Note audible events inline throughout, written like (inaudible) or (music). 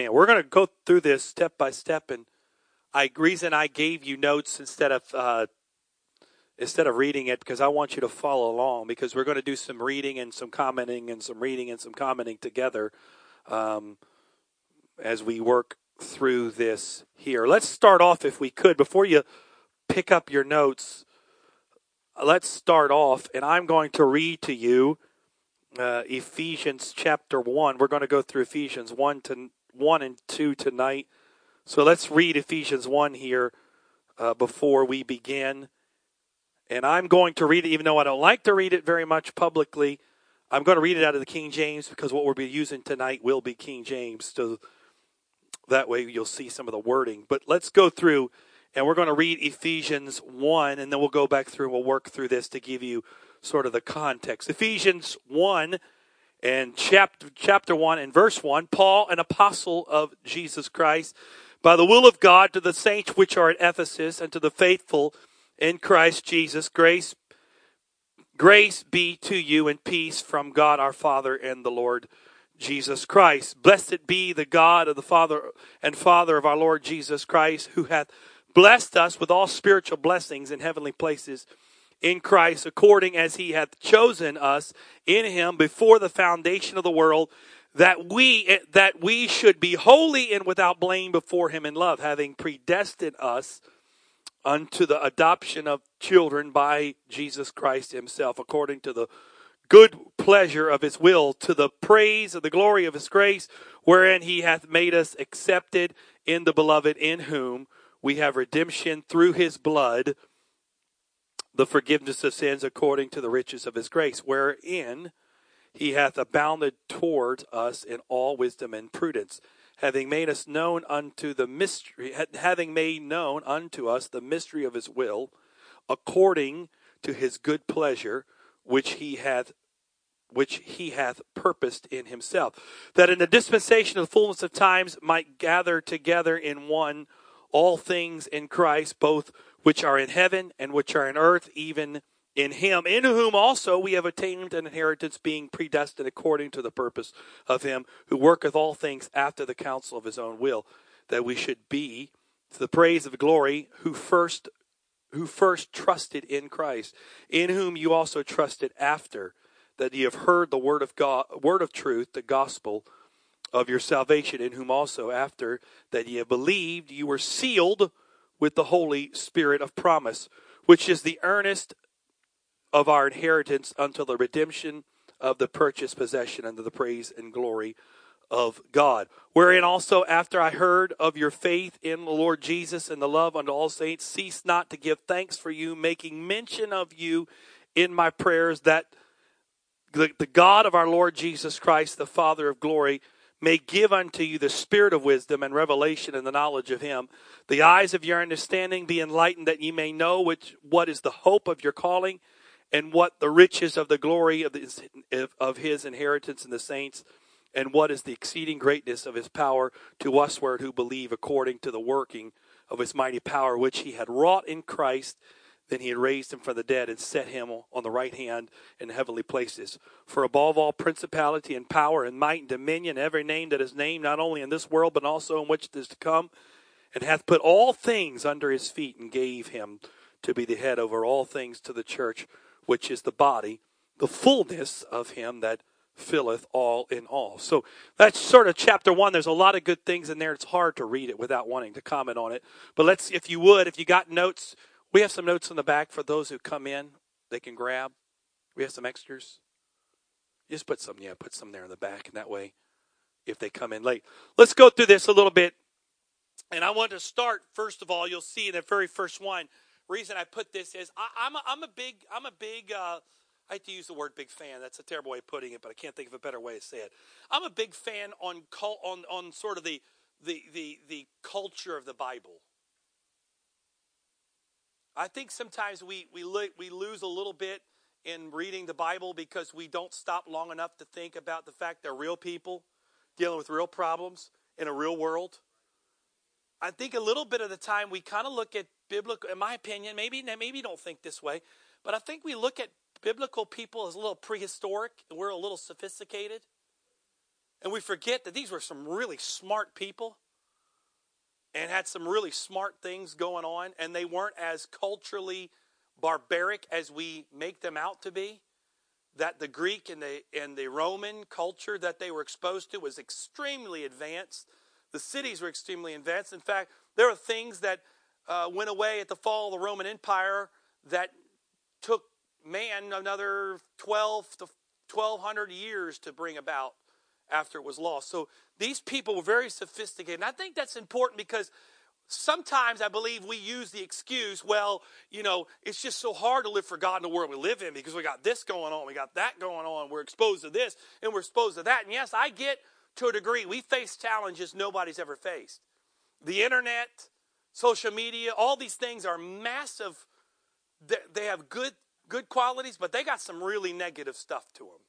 Amen. We're going to go through this step by step, and I reason I gave you notes instead of uh, instead of reading it because I want you to follow along because we're going to do some reading and some commenting and some reading and some commenting together um, as we work through this here. Let's start off, if we could, before you pick up your notes. Let's start off, and I'm going to read to you uh, Ephesians chapter one. We're going to go through Ephesians one to one and two tonight. So let's read Ephesians one here uh, before we begin. And I'm going to read it, even though I don't like to read it very much publicly. I'm going to read it out of the King James because what we'll be using tonight will be King James. So that way you'll see some of the wording. But let's go through and we're going to read Ephesians 1 and then we'll go back through and we'll work through this to give you sort of the context. Ephesians 1 and chapter, chapter 1 and verse 1 Paul, an apostle of Jesus Christ, by the will of God to the saints which are at Ephesus and to the faithful in Christ Jesus, grace, grace be to you and peace from God our Father and the Lord Jesus Christ. Blessed be the God of the Father and Father of our Lord Jesus Christ, who hath blessed us with all spiritual blessings in heavenly places in Christ, according as he hath chosen us in him before the foundation of the world, that we that we should be holy and without blame before him in love, having predestined us unto the adoption of children by Jesus Christ himself, according to the good pleasure of his will, to the praise of the glory of his grace, wherein he hath made us accepted in the beloved, in whom we have redemption through his blood, the forgiveness of sins according to the riches of his grace, wherein he hath abounded towards us in all wisdom and prudence, having made us known unto the mystery, having made known unto us the mystery of his will, according to his good pleasure, which he hath which he hath purposed in himself, that in the dispensation of the fullness of times might gather together in one all things in Christ, both which are in heaven and which are in earth, even in him, in whom also we have attained an inheritance, being predestined according to the purpose of him who worketh all things after the counsel of his own will, that we should be to the praise of glory who first who first trusted in Christ, in whom you also trusted after that ye have heard the word of God, word of truth, the gospel of your salvation, in whom also after that ye have believed, you were sealed with the Holy Spirit of promise, which is the earnest of our inheritance until the redemption of the purchased possession unto the praise and glory of God. Wherein also, after I heard of your faith in the Lord Jesus and the love unto all saints, cease not to give thanks for you, making mention of you in my prayers, that the, the God of our Lord Jesus Christ, the Father of glory, may give unto you the spirit of wisdom and revelation and the knowledge of him the eyes of your understanding be enlightened that ye may know which what is the hope of your calling and what the riches of the glory of, the, of his inheritance in the saints, and what is the exceeding greatness of his power to usward who believe according to the working of his mighty power, which he had wrought in Christ. Then he had raised him from the dead and set him on the right hand in heavenly places. For above all principality and power and might and dominion, every name that is named, not only in this world, but also in which it is to come, and hath put all things under his feet, and gave him to be the head over all things to the church, which is the body, the fullness of him that filleth all in all. So that's sort of chapter one. There's a lot of good things in there. It's hard to read it without wanting to comment on it. But let's, if you would, if you got notes, we have some notes in the back for those who come in. They can grab. We have some extras. Just put some, yeah, put some there in the back, and that way, if they come in late, let's go through this a little bit. And I want to start first of all. You'll see in the very first one reason I put this is I, am a, I'm a big I'm a big uh, I hate to use the word big fan. That's a terrible way of putting it, but I can't think of a better way to say it. I'm a big fan on on on sort of the the the the culture of the Bible. I think sometimes we we we lose a little bit in reading the Bible because we don't stop long enough to think about the fact they're real people dealing with real problems in a real world. I think a little bit of the time we kind of look at biblical, in my opinion, maybe maybe don't think this way, but I think we look at biblical people as a little prehistoric and we're a little sophisticated. And we forget that these were some really smart people and had some really smart things going on, and they weren't as culturally barbaric as we make them out to be. That the Greek and the, and the Roman culture that they were exposed to was extremely advanced. The cities were extremely advanced. In fact, there are things that uh, went away at the fall of the Roman Empire that took man another 12 to 1200 years to bring about after it was lost. So these people were very sophisticated. And I think that's important because sometimes I believe we use the excuse, well, you know, it's just so hard to live for God in the world we live in because we got this going on, we got that going on, we're exposed to this and we're exposed to that. And yes, I get to a degree, we face challenges nobody's ever faced. The internet, social media, all these things are massive. They have good good qualities, but they got some really negative stuff to them.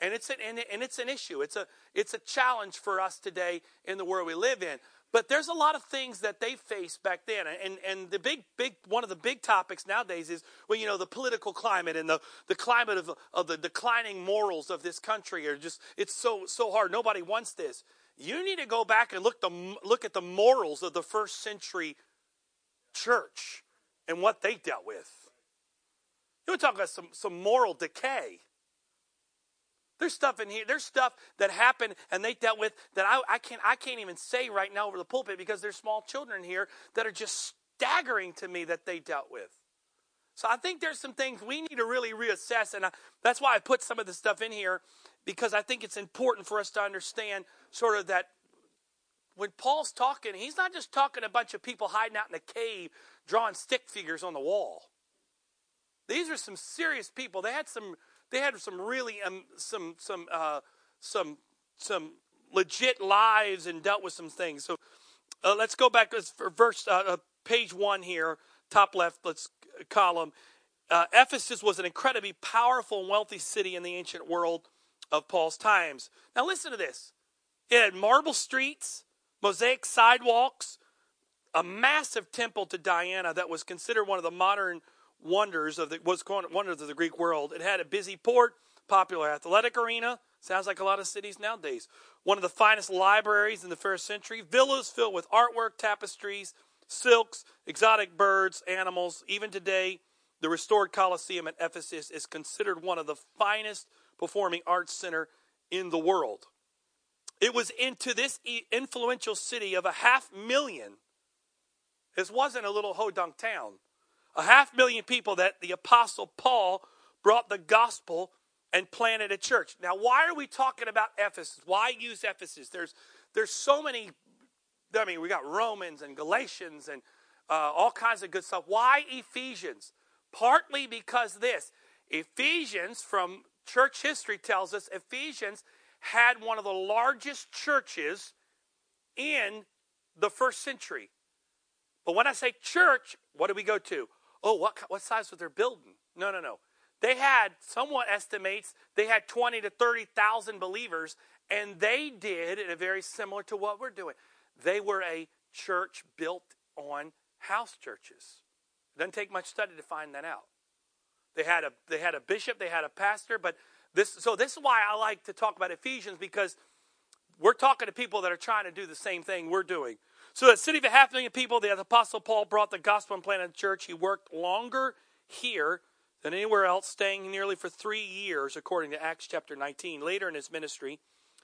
And it's an, and, it's an issue. It's a, it's a challenge for us today in the world we live in. But there's a lot of things that they faced back then. And, and the big, big, one of the big topics nowadays is, well, you know, the political climate and the, the climate of, of the declining morals of this country are just, it's so, so hard. Nobody wants this. You need to go back and look, the, look at the morals of the first century church and what they dealt with. You want to talk about some, some moral decay. There's stuff in here. There's stuff that happened and they dealt with that I, I can't I can't even say right now over the pulpit because there's small children here that are just staggering to me that they dealt with. So I think there's some things we need to really reassess, and I, that's why I put some of the stuff in here because I think it's important for us to understand sort of that when Paul's talking, he's not just talking a bunch of people hiding out in a cave drawing stick figures on the wall. These are some serious people. They had some they had some really um, some some uh, some some legit lives and dealt with some things. So uh, let's go back to verse uh, uh, page one here, top left. Let's uh, column. Uh, Ephesus was an incredibly powerful and wealthy city in the ancient world of Paul's times. Now listen to this. It had marble streets, mosaic sidewalks, a massive temple to Diana that was considered one of the modern wonders of the was wonders of the Greek world. It had a busy port, popular athletic arena. Sounds like a lot of cities nowadays. One of the finest libraries in the first century. Villas filled with artwork, tapestries, silks, exotic birds, animals. Even today, the restored Colosseum at Ephesus is considered one of the finest performing arts center in the world. It was into this influential city of a half million. This wasn't a little hodunk town a half million people that the Apostle Paul brought the gospel and planted a church. Now, why are we talking about Ephesus? Why use Ephesus? There's there's so many. I mean, we got Romans and Galatians and uh, all kinds of good stuff. Why Ephesians? Partly because this Ephesians from church history tells us Ephesians had one of the largest churches in the first century. But when I say church, what do we go to? Oh, what, what size was their building? No, no, no. They had, somewhat estimates, they had 20 to 30,000 believers, and they did, in a very similar to what we're doing. They were a church built on house churches. It doesn't take much study to find that out. They had a they had a bishop, they had a pastor, but this so this is why I like to talk about Ephesians because we're talking to people that are trying to do the same thing we're doing. So, a city of a half million people, the Apostle Paul brought the gospel and planted a church. He worked longer here than anywhere else, staying nearly for three years, according to Acts chapter 19. Later in his ministry,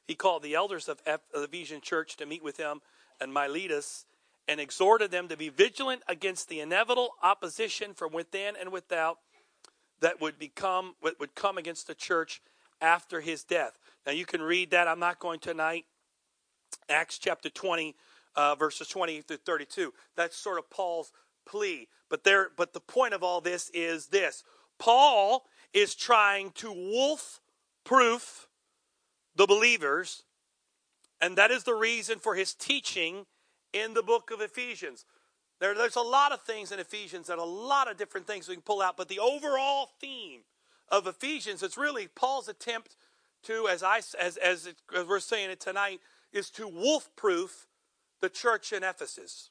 he called the elders of the Ephesian church to meet with him and Miletus and exhorted them to be vigilant against the inevitable opposition from within and without that would become what would come against the church after his death. Now you can read that. I'm not going tonight. Acts chapter 20 uh, verses 20 through 32. That's sort of Paul's plea. But there, but the point of all this is this: Paul is trying to wolf proof the believers, and that is the reason for his teaching in the book of Ephesians. There, there's a lot of things in Ephesians and a lot of different things we can pull out, but the overall theme of Ephesians it's really Paul's attempt to, as I as as, it, as we're saying it tonight, is to wolf proof the church in Ephesus.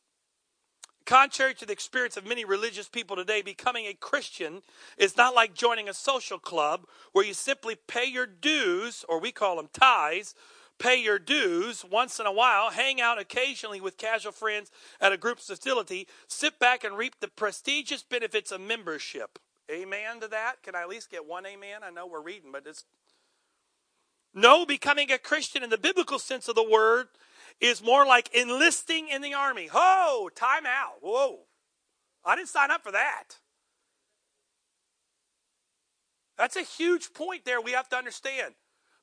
Contrary to the experience of many religious people today, becoming a Christian is not like joining a social club where you simply pay your dues, or we call them tithes, pay your dues once in a while, hang out occasionally with casual friends at a group's facility, sit back and reap the prestigious benefits of membership. Amen to that? Can I at least get one amen? I know we're reading, but it's. No, becoming a Christian in the biblical sense of the word is more like enlisting in the army. Ho, time out. Whoa. I didn't sign up for that. That's a huge point there we have to understand.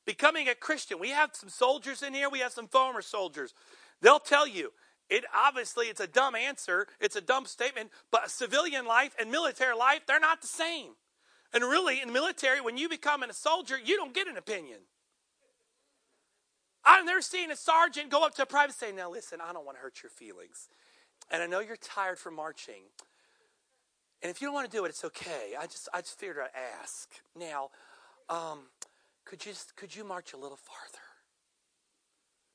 Becoming a Christian. We have some soldiers in here, we have some former soldiers. They'll tell you, it obviously it's a dumb answer, it's a dumb statement, but civilian life and military life, they're not the same. And really, in the military, when you become a soldier, you don't get an opinion. I've never seen a sergeant go up to a private and say, Now listen, I don't want to hurt your feelings. And I know you're tired from marching. And if you don't want to do it, it's okay. I just I just figured I'd ask. Now, um, could you could you march a little farther?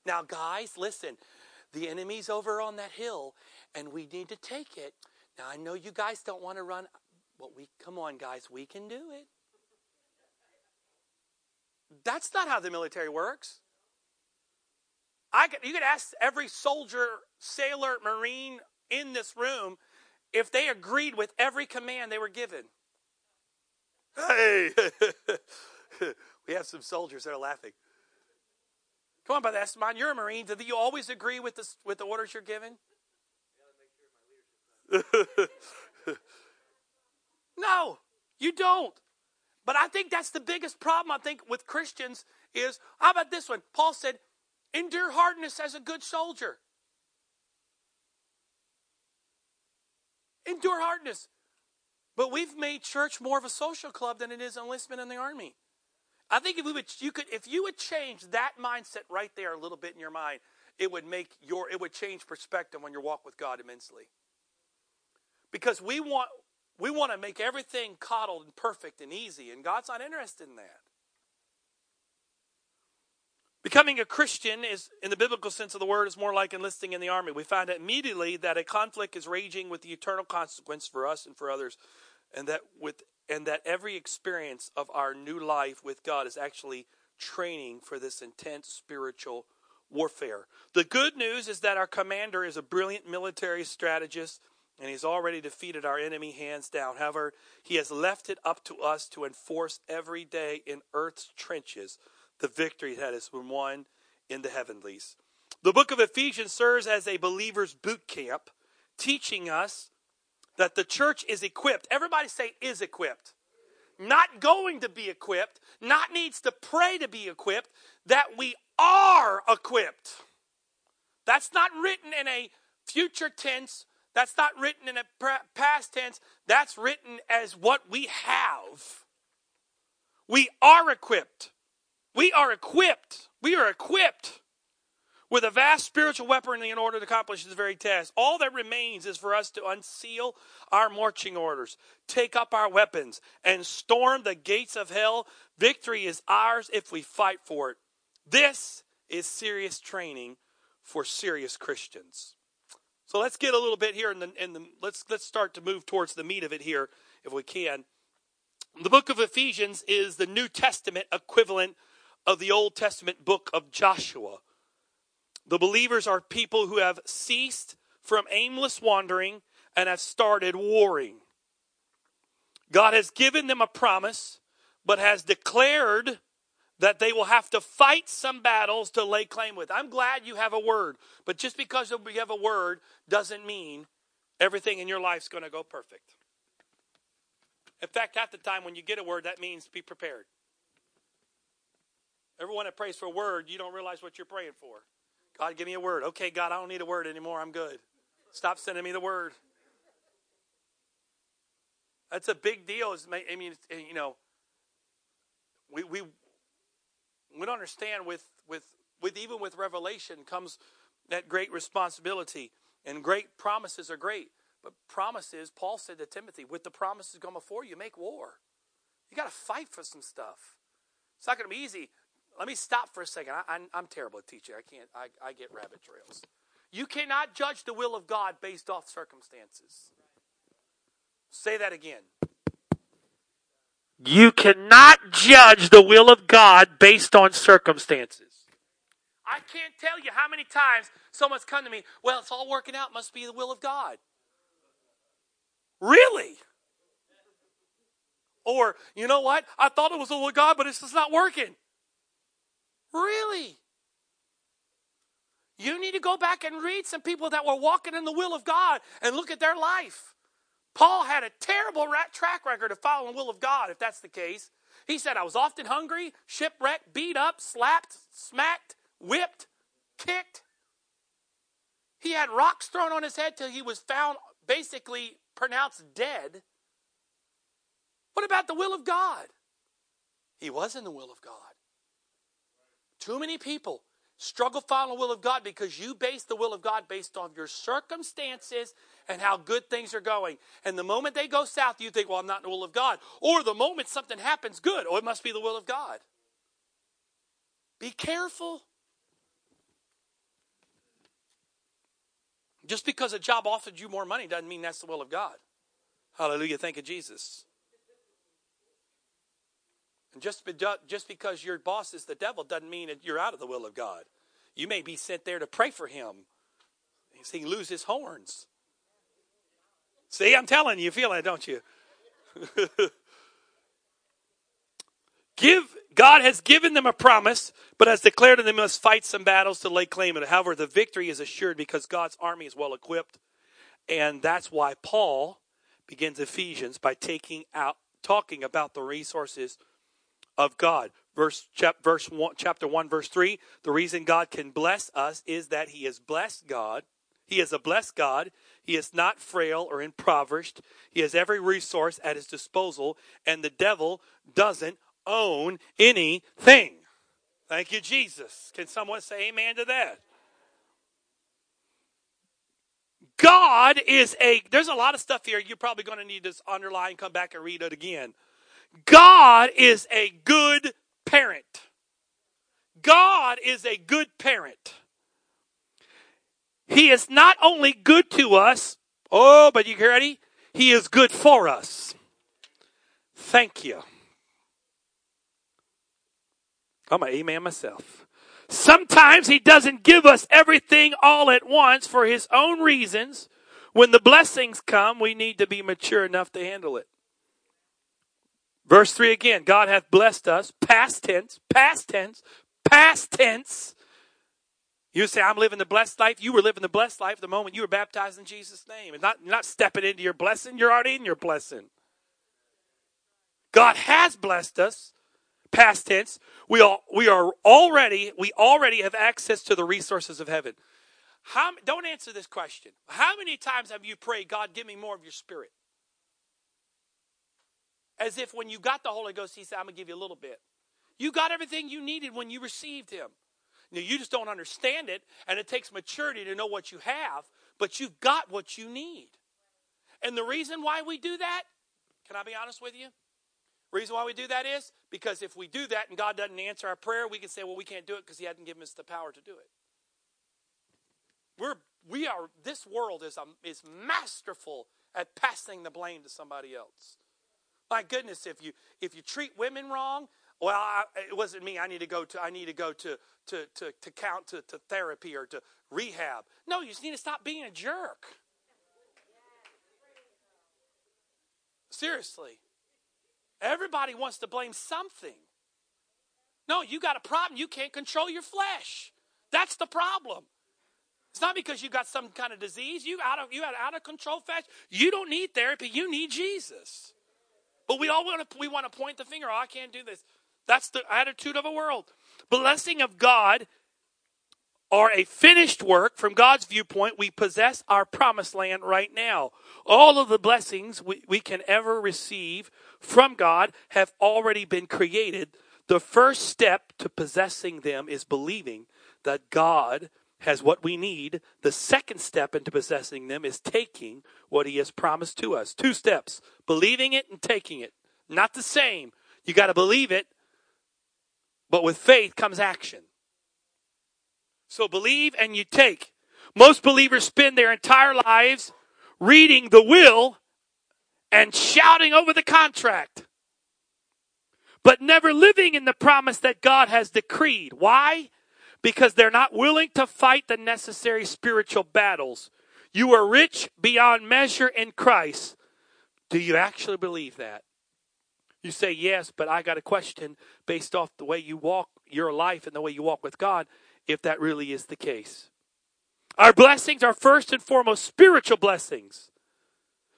Now, guys, listen. The enemy's over on that hill, and we need to take it. Now, I know you guys don't want to run. Well, we come on, guys, we can do it. That's not how the military works. I could, you could ask every soldier, sailor, marine in this room if they agreed with every command they were given. Hey, (laughs) we have some soldiers that are laughing. Come on, Brother Esteban, you're a Marine. Do you always agree with the, with the orders you're given? (laughs) no, you don't. But I think that's the biggest problem, I think, with Christians is how about this one? Paul said, Endure hardness as a good soldier. Endure hardness. But we've made church more of a social club than it is enlistment in the army. I think if we would, you could, if you would change that mindset right there a little bit in your mind, it would make your, it would change perspective on your walk with God immensely. Because we want, we want to make everything coddled and perfect and easy, and God's not interested in that. Becoming a Christian is, in the biblical sense of the word, is more like enlisting in the army. We find immediately that a conflict is raging with the eternal consequence for us and for others, and that with and that every experience of our new life with God is actually training for this intense spiritual warfare. The good news is that our commander is a brilliant military strategist and he's already defeated our enemy hands down. However, he has left it up to us to enforce every day in earth's trenches the victory that has been won in the heavenlies. The book of Ephesians serves as a believer's boot camp, teaching us that the church is equipped. Everybody say, is equipped. Not going to be equipped, not needs to pray to be equipped, that we are equipped. That's not written in a future tense. That's not written in a past tense. That's written as what we have. We are equipped. We are equipped. We are equipped with a vast spiritual weaponry in order to accomplish this very task. All that remains is for us to unseal our marching orders, take up our weapons, and storm the gates of hell. Victory is ours if we fight for it. This is serious training for serious Christians. So let's get a little bit here the let's let's start to move towards the meat of it here if we can. The book of Ephesians is the New Testament equivalent of the Old Testament book of Joshua. The believers are people who have ceased from aimless wandering and have started warring. God has given them a promise, but has declared that they will have to fight some battles to lay claim with. I'm glad you have a word, but just because you have a word doesn't mean everything in your life is going to go perfect. In fact, half the time when you get a word, that means be prepared. Everyone that prays for a word, you don't realize what you're praying for. God, give me a word. Okay, God, I don't need a word anymore. I'm good. Stop sending me the word. That's a big deal. I mean, eh, you know, we we we don't understand with with with even with revelation comes that great responsibility and great promises are great. But promises, Paul said to Timothy, with the promises going before you, make war. You got to fight for some stuff. It's not going to be easy let me stop for a second. I, am terrible at teaching. I can't. I, I get rabbit trails. You cannot judge the will of God based off circumstances. Say that again. You cannot judge the will of God based on circumstances. I can't tell you how many times someone's come to me, well, it's all working out, must be the will of God. Really? Or, you know what? I thought it was the will of God, but it's just not working. Really? You need to go back and read some people that were walking in the will of God and look at their life. Paul had a terrible track record of following the will of God, if that's the case. He said, I was often hungry, shipwrecked, beat up, slapped, smacked, whipped, kicked. He had rocks thrown on his head till he was found basically pronounced dead. What about the will of God? He was in the will of God. Too many people struggle following the will of God because you base the will of God based on your circumstances and how good things are going. And the moment they go south, you think, well, I'm not in the will of God. Or the moment something happens, good. Oh, it must be the will of God. Be careful. Just because a job offered you more money doesn't mean that's the will of God. Hallelujah. Thank you, Jesus. And just, just because your boss is the devil doesn't mean that you're out of the will of God. You may be sent there to pray for him. He lose his horns. See, I'm telling you, you feel that, don't you? (laughs) Give God has given them a promise, but has declared that they must fight some battles to lay claim to it. However, the victory is assured because God's army is well equipped, and that's why Paul begins Ephesians by taking out talking about the resources of God. Verse, chap, verse one, chapter 1, verse 3 the reason God can bless us is that He is blessed God. He is a blessed God. He is not frail or impoverished. He has every resource at his disposal, and the devil doesn't own anything. Thank you, Jesus. Can someone say amen to that? God is a, there's a lot of stuff here you're probably going to need to underline, come back and read it again. God is a good parent. God is a good parent. He is not only good to us, oh, but you ready? He is good for us. Thank you. I'm an amen myself. Sometimes he doesn't give us everything all at once for his own reasons. When the blessings come, we need to be mature enough to handle it. Verse 3 again God hath blessed us, past tense, past tense, past tense. You say, I'm living the blessed life. You were living the blessed life the moment you were baptized in Jesus' name. And not, not stepping into your blessing, you're already in your blessing. God has blessed us, past tense. We, all, we are already, we already have access to the resources of heaven. How, don't answer this question. How many times have you prayed, God, give me more of your spirit? As if when you got the Holy Ghost, He said, I'm going to give you a little bit. You got everything you needed when you received Him. Now, you just don't understand it, and it takes maturity to know what you have, but you've got what you need. And the reason why we do that, can I be honest with you? reason why we do that is because if we do that and God doesn't answer our prayer, we can say, well, we can't do it because He hasn't given us the power to do it. We're, we are, this world is, um, is masterful at passing the blame to somebody else. My goodness, if you if you treat women wrong, well, I, it wasn't me. I need to go to I need to go to to to, to count to, to therapy or to rehab. No, you just need to stop being a jerk. Seriously. Everybody wants to blame something. No, you got a problem. You can't control your flesh. That's the problem. It's not because you got some kind of disease. You out of you had out of control flesh. You don't need therapy. You need Jesus. But we all want to we want to point the finger. Oh, I can't do this. That's the attitude of a world. Blessing of God are a finished work from God's viewpoint. We possess our promised land right now. All of the blessings we, we can ever receive from God have already been created. The first step to possessing them is believing that God has what we need. The second step into possessing them is taking what He has promised to us. Two steps believing it and taking it. Not the same. You got to believe it, but with faith comes action. So believe and you take. Most believers spend their entire lives reading the will and shouting over the contract, but never living in the promise that God has decreed. Why? Because they're not willing to fight the necessary spiritual battles. You are rich beyond measure in Christ. Do you actually believe that? You say yes, but I got a question based off the way you walk your life and the way you walk with God if that really is the case. Our blessings are first and foremost spiritual blessings.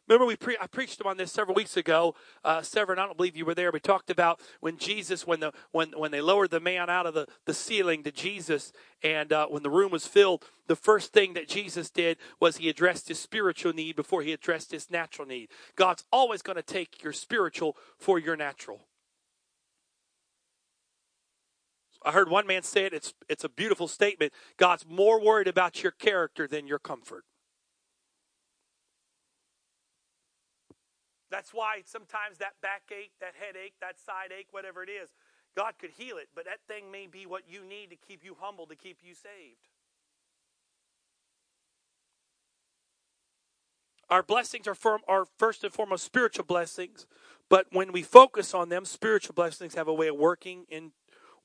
Remember, we pre- I preached on this several weeks ago. Uh, Severin, I don't believe you were there. We talked about when Jesus, when the when when they lowered the man out of the, the ceiling to Jesus, and uh, when the room was filled, the first thing that Jesus did was he addressed his spiritual need before he addressed his natural need. God's always going to take your spiritual for your natural. I heard one man say it. It's it's a beautiful statement. God's more worried about your character than your comfort. That's why sometimes that backache, that headache, that side ache, whatever it is, God could heal it, but that thing may be what you need to keep you humble, to keep you saved. Our blessings are, firm, are first and foremost spiritual blessings, but when we focus on them, spiritual blessings have a way of working in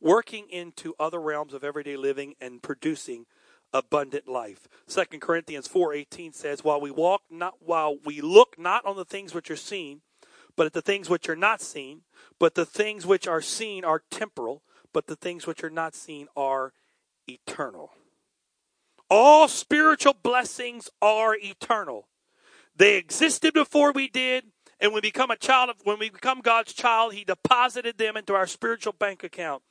working into other realms of everyday living and producing abundant life. Second Corinthians 4:18 says, "While we walk not while we look not on the things which are seen, but at the things which are not seen, but the things which are seen are temporal, but the things which are not seen are eternal." All spiritual blessings are eternal. They existed before we did, and when we become a child of when we become God's child, he deposited them into our spiritual bank account.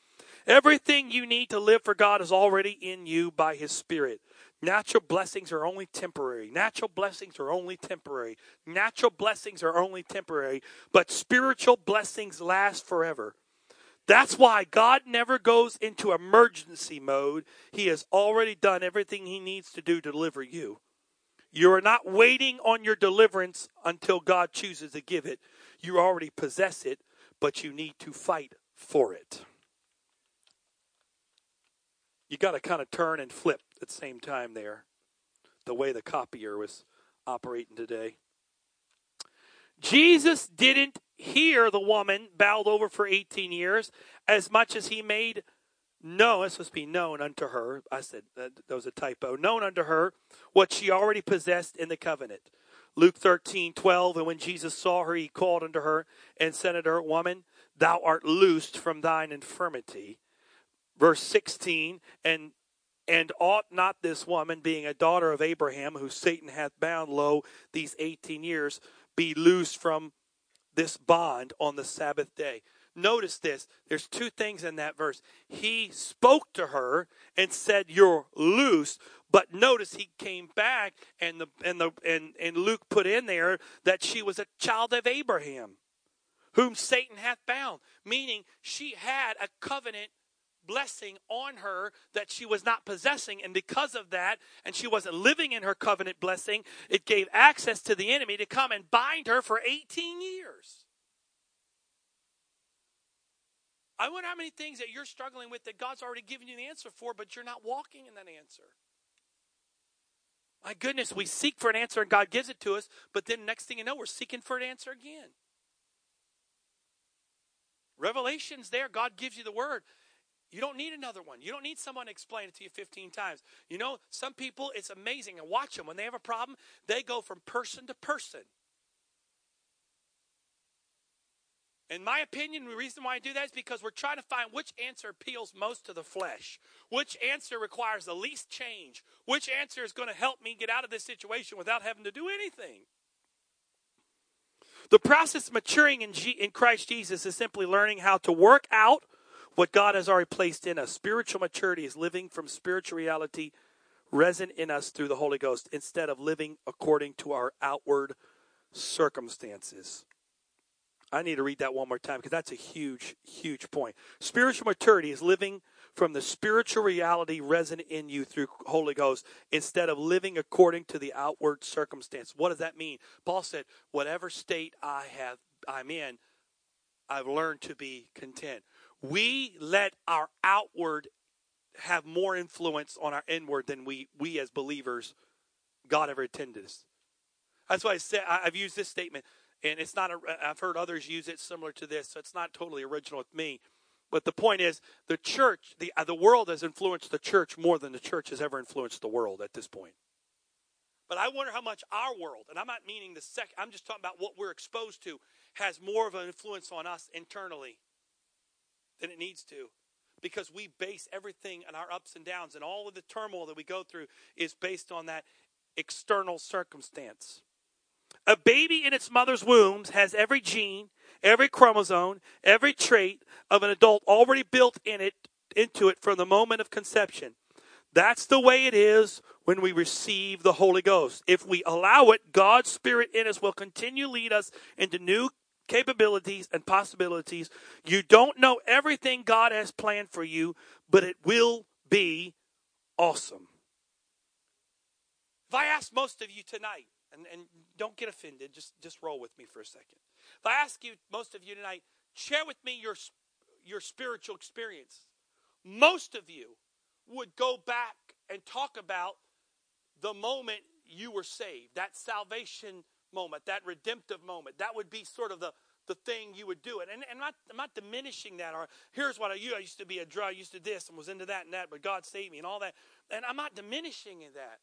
Everything you need to live for God is already in you by His Spirit. Natural blessings are only temporary. Natural blessings are only temporary. Natural blessings are only temporary, but spiritual blessings last forever. That's why God never goes into emergency mode. He has already done everything He needs to do to deliver you. You are not waiting on your deliverance until God chooses to give it. You already possess it, but you need to fight for it you got to kind of turn and flip at the same time there, the way the copier was operating today. Jesus didn't hear the woman bowed over for 18 years as much as he made known, it's supposed to be known unto her. I said that, that was a typo. Known unto her what she already possessed in the covenant. Luke 13, 12. And when Jesus saw her, he called unto her and said unto her, Woman, thou art loosed from thine infirmity verse 16 and and ought not this woman being a daughter of abraham who satan hath bound lo these 18 years be loosed from this bond on the sabbath day? Notice this there's two things in that verse. He spoke to her and said you're loose but notice he came back and the and the and, and luke put in there that she was a child of abraham whom satan hath bound meaning she had a covenant blessing on her that she was not possessing. And because of that, and she wasn't living in her covenant blessing, it gave access to the enemy to come and bind her for 18 years. I wonder how many things that you're struggling with that God's already given you the answer for, but you're not walking in that answer. My goodness, we seek for an answer and God gives it to us, but then next thing you know, we're seeking for an answer again. Revelation's there. God gives you the word. You don't need another one. You don't need someone to explain it to you 15 times. You know, some people, it's amazing. And watch them. When they have a problem, they go from person to person. In my opinion, the reason why I do that is because we're trying to find which answer appeals most to the flesh, which answer requires the least change, which answer is going to help me get out of this situation without having to do anything. The process of maturing in, G- in Christ Jesus is simply learning how to work out what God has already placed in us. Spiritual maturity is living from spiritual reality resident in us through the Holy Ghost instead of living according to our outward circumstances. I need to read that one more time because that's a huge, huge point. Spiritual maturity is living from the spiritual reality resident in you through Holy Ghost instead of living according to the outward circumstance. What does that mean? Paul said, "Whatever state I have I'm in, I've learned to be content." We let our outward have more influence on our inward than we we as believers God ever intended us. That's why I said I've used this statement, and it's not. A, I've heard others use it similar to this, so it's not totally original with me. But the point is, the church, the uh, the world has influenced the church more than the church has ever influenced the world at this point. But I wonder how much our world, and I'm not meaning the second. I'm just talking about what we're exposed to, has more of an influence on us internally than it needs to because we base everything on our ups and downs and all of the turmoil that we go through is based on that external circumstance. A baby in its mother's womb has every gene, every chromosome, every trait of an adult already built in it into it from the moment of conception. That's the way it is when we receive the Holy Ghost. If we allow it, God's Spirit in us will continue lead us into new capabilities and possibilities. You don't know everything God has planned for you, but it will be awesome. If I ask most of you tonight, and, and don't get offended, just, just roll with me for a second. If I ask you, most of you tonight, share with me your, your spiritual experience, most of you would go back and talk about the moment you were saved, that salvation moment, that redemptive moment. That would be sort of the, the thing you would do it. And, and I'm, not, I'm not diminishing that. Or here's what I used. I used to be a drug, I used to this and was into that and that, but God saved me and all that. And I'm not diminishing that.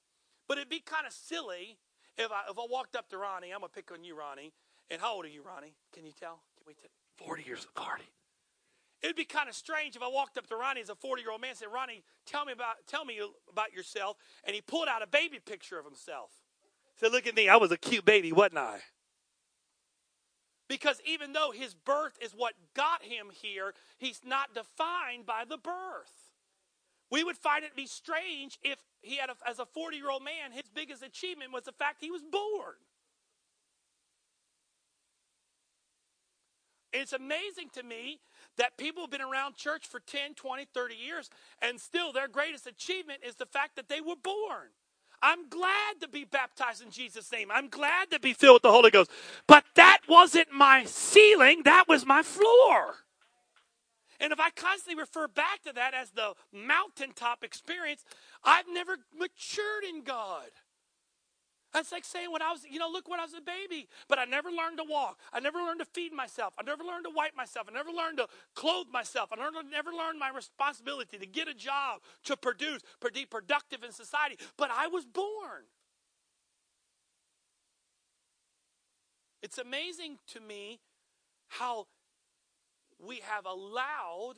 But it'd be kind of silly if I, if I walked up to Ronnie. I'm going to pick on you, Ronnie. And how old are you, Ronnie? Can you tell? Can we tell? 40 years of party. It'd be kind of strange if I walked up to Ronnie as a 40 year old man and said, Ronnie, tell me about tell me about yourself. And he pulled out a baby picture of himself. Said, look at me, I was a cute baby, wasn't I? Because even though his birth is what got him here, he's not defined by the birth. We would find it be strange if he had, a, as a 40 year old man, his biggest achievement was the fact he was born. It's amazing to me that people have been around church for 10, 20, 30 years, and still their greatest achievement is the fact that they were born. I'm glad to be baptized in Jesus' name. I'm glad to be filled with the Holy Ghost. But that wasn't my ceiling, that was my floor. And if I constantly refer back to that as the mountaintop experience, I've never matured in God. That's like saying when I was, you know, look when I was a baby, but I never learned to walk. I never learned to feed myself. I never learned to wipe myself. I never learned to clothe myself. I never learned my responsibility to get a job, to produce, to be productive in society. But I was born. It's amazing to me how we have allowed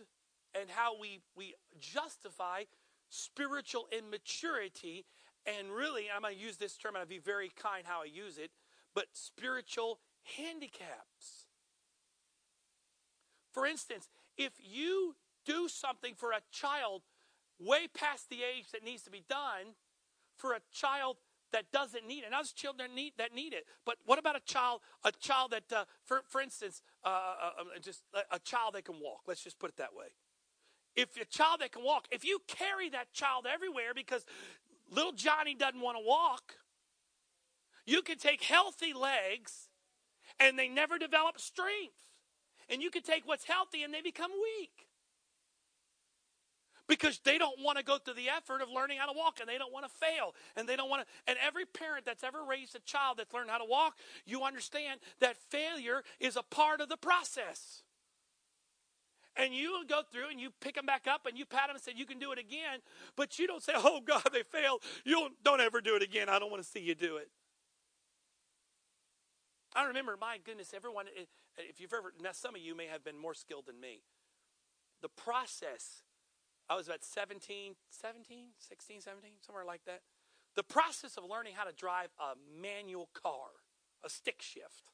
and how we, we justify spiritual immaturity and really, I'm going to use this term and I'll be very kind how I use it, but spiritual handicaps. For instance, if you do something for a child way past the age that needs to be done, for a child that doesn't need it. And us children need that need it. But what about a child? A child that, uh, for for instance, uh, uh, um, just a child that can walk. Let's just put it that way. If a child that can walk, if you carry that child everywhere because little Johnny doesn't want to walk, you can take healthy legs and they never develop strength. And you can take what's healthy and they become weak. Because they don't want to go through the effort of learning how to walk and they don't want to fail and they don't want to and every parent that's ever raised a child that's learned how to walk you understand that failure is a part of the process and you go through and you pick them back up and you pat them and say you can do it again. But you don't say oh god they failed. You don't, ever do it again. I don't want to see you do it. I remember my goodness everyone eh, eh, if you've ever now some of you may have been more skilled than me. The process I was about 17, 17, 16, 17, somewhere like that. The process of learning how to drive a manual car, a stick shift.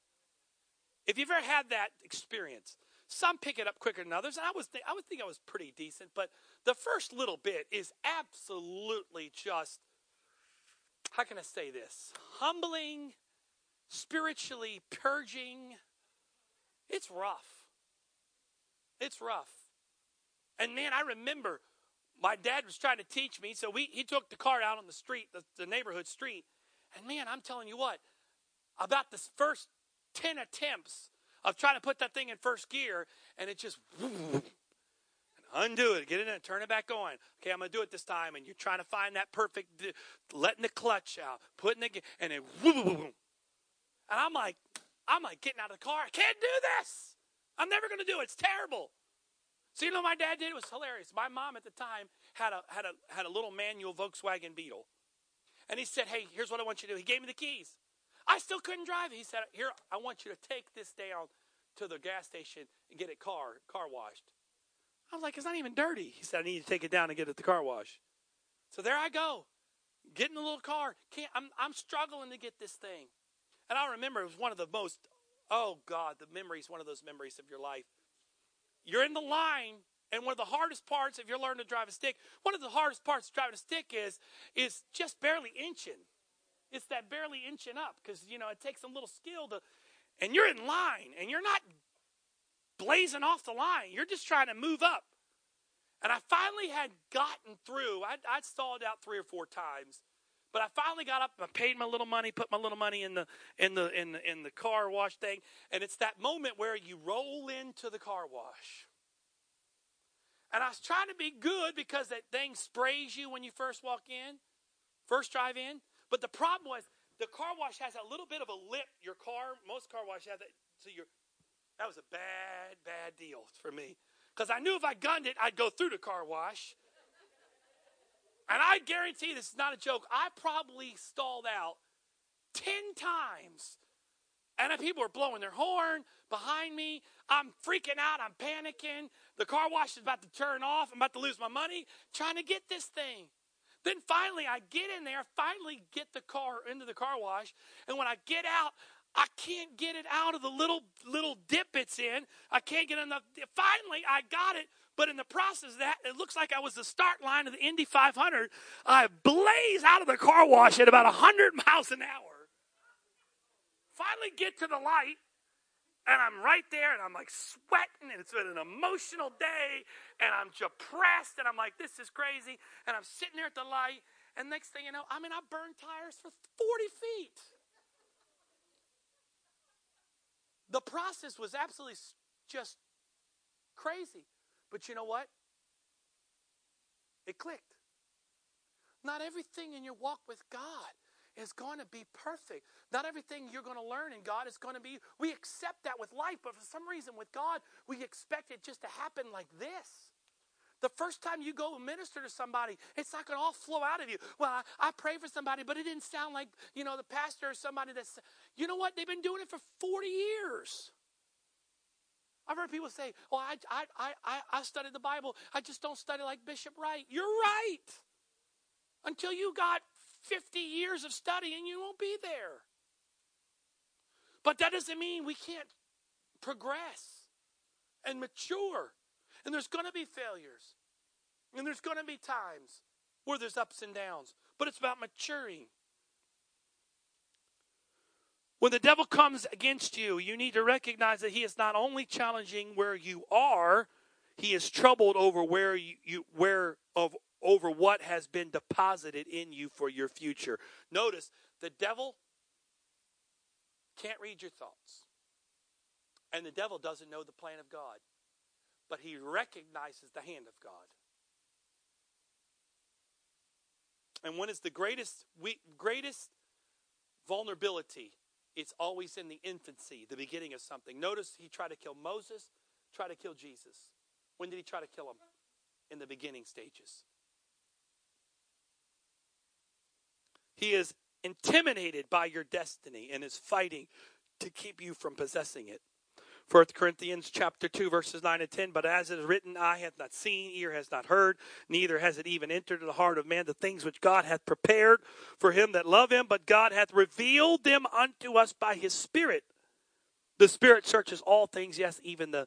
If you've ever had that experience, some pick it up quicker than others. I was, th- I would think I was pretty decent, but the first little bit is absolutely just, how can I say this? Humbling, spiritually purging. It's rough. It's rough. And man, I remember my dad was trying to teach me, so we, he took the car out on the street, the, the neighborhood street. And man, I'm telling you what, about the first 10 attempts of trying to put that thing in first gear, and it just, and (laughs) undo it, get it in, turn it back on. Okay, I'm to do it this time. And you're trying to find that perfect, letting the clutch out, putting the, and then. (laughs) And I'm like, I'm like getting out of the car. I can't do this. I'm never to do it. It's terrible. So you know my dad did? It was hilarious. My mom at the time had a had a had a little manual Volkswagen Beetle. And he said, Hey, here's what I want you to do. He gave me the keys. I still couldn't drive. He said, Here, I want you to take this down to the gas station and get it car car washed. I was like, It's not even dirty. He said, I need to take it down and get it the car wash. So there I go. getting in the little car. Can't I'm I'm struggling to get this thing. And I remember it was one of the most oh God, the memories, one of those memories of your life. You're in the line, and one of the hardest parts, if you're learning to drive a stick, one of the hardest parts of driving a stick is is just barely inching. It's that barely inching up because you know it takes a little skill to, and you're in line, and you're not blazing off the line. You're just trying to move up. And I finally had gotten through. I'd, I'd stalled out three or four times, but I finally got up. I paid my little money, put my little money in the in the in the, in the car wash thing, and it's that moment where you roll into the car wash. And I was trying to be good because that thing sprays you when you first walk in, first drive in. But the problem was the car wash has a little bit of a lip. Your car, most car wash have that. So you're, that was a bad, bad deal for me. Because I knew if I gunned it, I'd go through the car wash. And I guarantee this is not a joke. I probably stalled out 10 times. And people are blowing their horn behind me. I'm freaking out. I'm panicking. The car wash is about to turn off. I'm about to lose my money trying to get this thing. Then finally, I get in there, finally get the car into the car wash. And when I get out, I can't get it out of the little little dip it's in. I can't get enough. Finally, I got it. But in the process of that, it looks like I was the start line of the Indy 500. I blaze out of the car wash at about 100 miles an hour. Finally, get to the light. And I'm right there and I'm like sweating and it's been an emotional day and I'm depressed and I'm like, this is crazy. And I'm sitting there at the light and next thing you know, I mean, I burned tires for 40 feet. The process was absolutely just crazy. But you know what? It clicked. Not everything in your walk with God is going to be perfect. Not everything you're going to learn in God is going to be. We accept that with life, but for some reason with God, we expect it just to happen like this. The first time you go minister to somebody, it's not going to all flow out of you. Well, I, I pray for somebody, but it didn't sound like, you know, the pastor or somebody that's, you know what? They've been doing it for 40 years. I've heard people say, well, I, I, I, I studied the Bible. I just don't study like Bishop Wright. You're right. Until you got 50 years of studying, you won't be there. But that doesn't mean we can't progress and mature. And there's going to be failures. And there's going to be times where there's ups and downs. But it's about maturing. When the devil comes against you, you need to recognize that he is not only challenging where you are, he is troubled over where you, you where of over what has been deposited in you for your future. Notice the devil can't read your thoughts. And the devil doesn't know the plan of God, but he recognizes the hand of God. And when it's the greatest greatest vulnerability, it's always in the infancy, the beginning of something. Notice he tried to kill Moses, tried to kill Jesus. When did he try to kill him? In the beginning stages. He is intimidated by your destiny and is fighting to keep you from possessing it. 1 Corinthians chapter 2 verses 9 and 10 but as it is written eye hath not seen ear has not heard neither has it even entered the heart of man the things which God hath prepared for him that love him but God hath revealed them unto us by his spirit. The spirit searches all things yes even the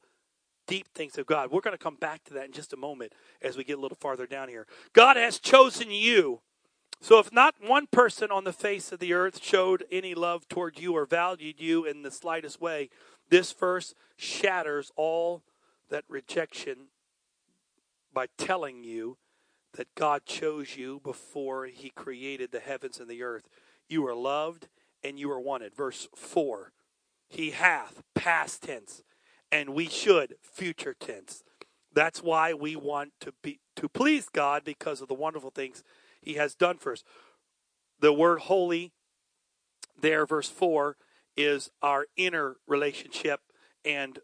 deep things of God. We're going to come back to that in just a moment as we get a little farther down here. God has chosen you so, if not one person on the face of the earth showed any love toward you or valued you in the slightest way, this verse shatters all that rejection by telling you that God chose you before he created the heavens and the earth. You are loved and you are wanted. Verse 4 He hath, past tense, and we should, future tense. That's why we want to be to please God because of the wonderful things he has done for us. The word holy there verse 4 is our inner relationship and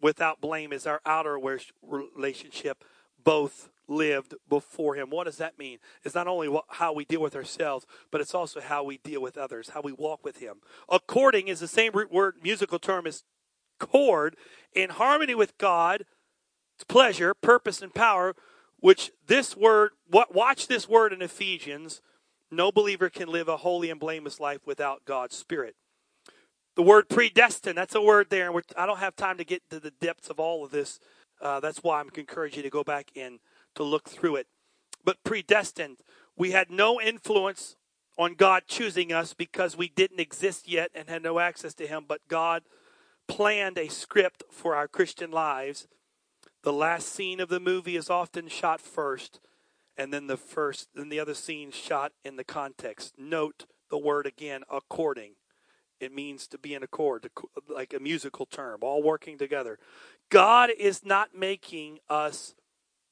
without blame is our outer relationship both lived before him. What does that mean? It's not only how we deal with ourselves but it's also how we deal with others how we walk with him. According is the same root word musical term is chord in harmony with god it's pleasure purpose and power which this word what watch this word in ephesians no believer can live a holy and blameless life without god's spirit the word predestined, that's a word there, and I don't have time to get to the depths of all of this. Uh, that's why I'm encouraging you to go back in to look through it. But predestined, we had no influence on God choosing us because we didn't exist yet and had no access to Him, but God planned a script for our Christian lives. The last scene of the movie is often shot first, and then the first, then the other scene shot in the context. Note the word again, according. It means to be in accord, like a musical term, all working together. God is not making us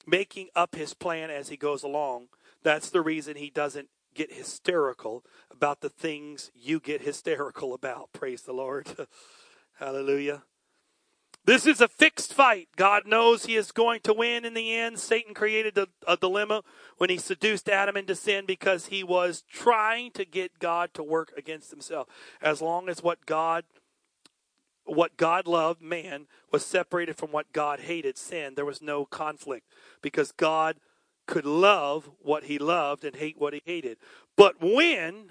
making up his plan as he goes along. That's the reason he doesn't get hysterical about the things you get hysterical about. (laughs) Praise the Lord. (laughs) Hallelujah. This is a fixed fight. God knows he is going to win in the end. Satan created a, a, dilemma when he seduced Adam into sin because he was trying to get God to work against himself. As long as what God what God loved, man, was separated from what God hated, sin, there was no conflict because God could love what he loved and hate what he hated. But when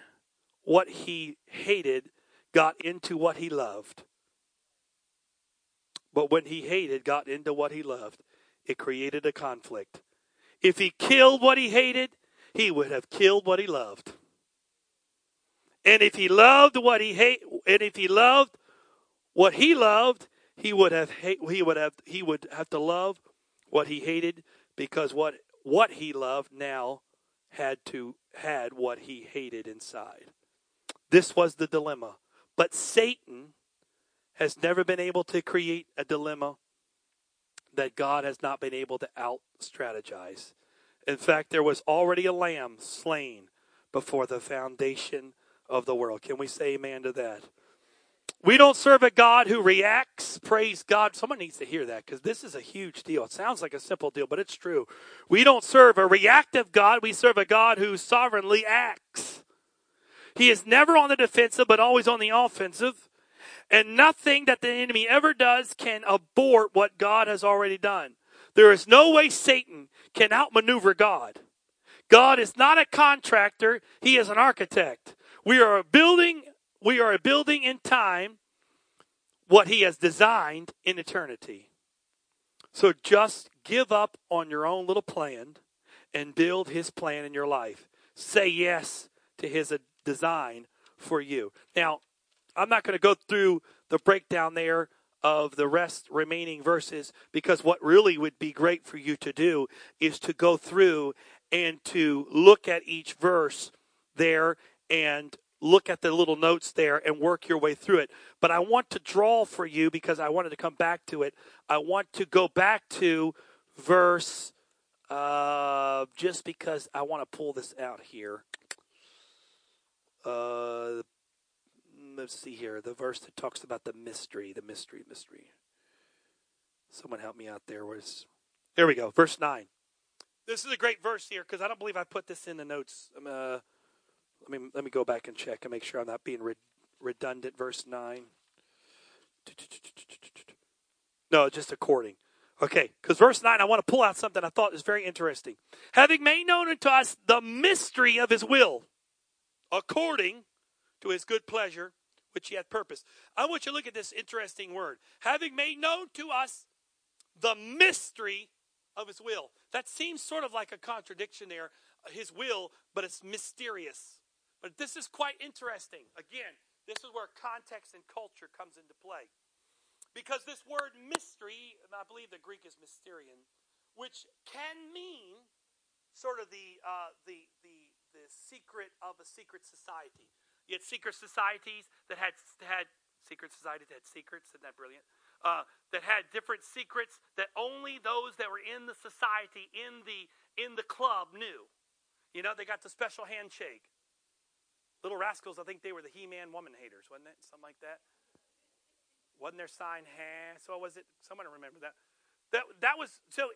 what he hated got into what he loved, but when he hated got into what he loved, it created a conflict. If he killed what he hated, he would have killed what he loved. And if he loved what he hate, and if he loved what he loved, he would have he would have he would have to love what he hated because what what he loved now had to had what he hated inside. This was the dilemma. But Satan has never been able to create a dilemma that God has not been able to out strategize. In fact, there was already a lamb slain before the foundation of the world. Can we say amen to that? We don't serve a God who reacts. Praise God. Someone needs to hear that because this is a huge deal. It sounds like a simple deal, but it's true. We don't serve a reactive God. We serve a God who sovereignly acts. He is never on the defensive, but always on the offensive. And nothing that the enemy ever does can abort what God has already done. There is no way Satan can outmaneuver God. God is not a contractor, he is an architect. We are a building, we are a building in time what he has designed in eternity. So just give up on your own little plan and build his plan in your life. Say yes to his design for you. Now, I'm not going to go through the breakdown there of the rest remaining verses because what really would be great for you to do is to go through and to look at each verse there and look at the little notes there and work your way through it. But I want to draw for you because I wanted to come back to it. I want to go back to verse uh, just because I want to pull this out here. Uh, let's see here, the verse that talks about the mystery, the mystery, mystery. Someone help me out there. Was there we go, verse nine. This is a great verse here because I don't believe I put this in the notes. Uh, let me let me go back and check and make sure I'm not being re- redundant. Verse nine. No, just according. Okay, because verse 9, I want to pull out something I thought is very interesting. Having made known unto us the mystery of his will, according to his good pleasure, which he hath purpose. I want you to look at this interesting word. Having made known to us the mystery of his will. That seems sort of like a contradiction there, his will, but it's mysterious. But this is quite interesting. Again, this is where context and culture comes into play. Because this word mystery, I believe the Greek is mysterion, which can mean sort of the, uh, the, the, the secret of a secret society. You had secret societies that had had secret societies that had secrets. Isn't that brilliant? uh, that had different secrets that only those that were in the society, in the in the club, knew. You know, they got the special handshake. Little rascals, I think they were the He-Man woman haters, wasn't it? Something like that. Wasn't their sign ha? So was it? Someone remember that. That that was so.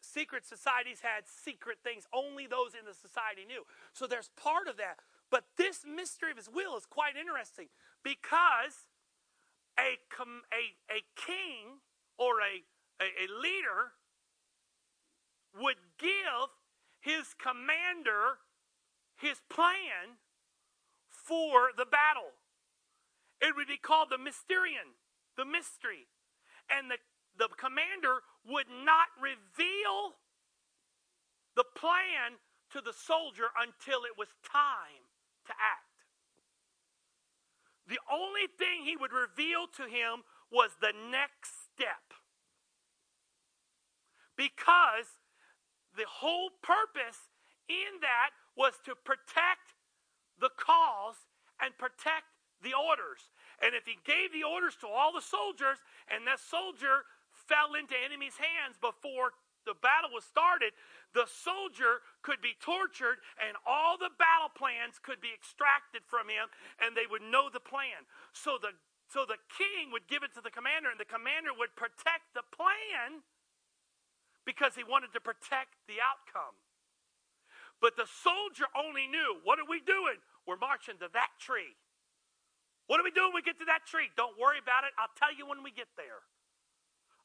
Secret societies had secret things only those in the society knew. So there's part of that. But this mystery of his will is quite interesting because a, a, a king or a, a, a leader would give his commander his plan for the battle. It would be called the mysterion, the mystery. And the, the commander would not reveal the plan to the soldier until it was time to act. The only thing he would reveal to him was the next step. Because the whole purpose in that was to protect the cause and protect the orders. And if he gave the orders to all the soldiers and that soldier fell into enemy's hands before the battle was started, the soldier could be tortured and all the battle plans could be extracted from him and they would know the plan. So the so the king would give it to the commander and the commander would protect the plan because he wanted to protect the outcome. But the soldier only knew, what are we doing? We're marching to that tree. What are we doing when we get to that tree? Don't worry about it. I'll tell you when we get there.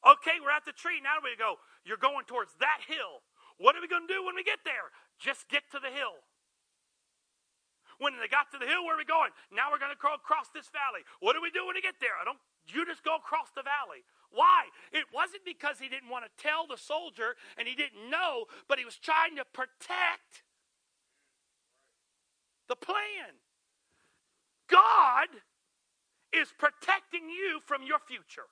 Okay, we're at the tree. Now we go. You're going towards that hill. What are we going to do when we get there? Just get to the hill. When they got to the hill, where are we going? Now we're going to cross this valley. What do we do when we get there? I don't. You just go across the valley. Why? It wasn't because he didn't want to tell the soldier and he didn't know, but he was trying to protect the plan. God is protecting you from your future.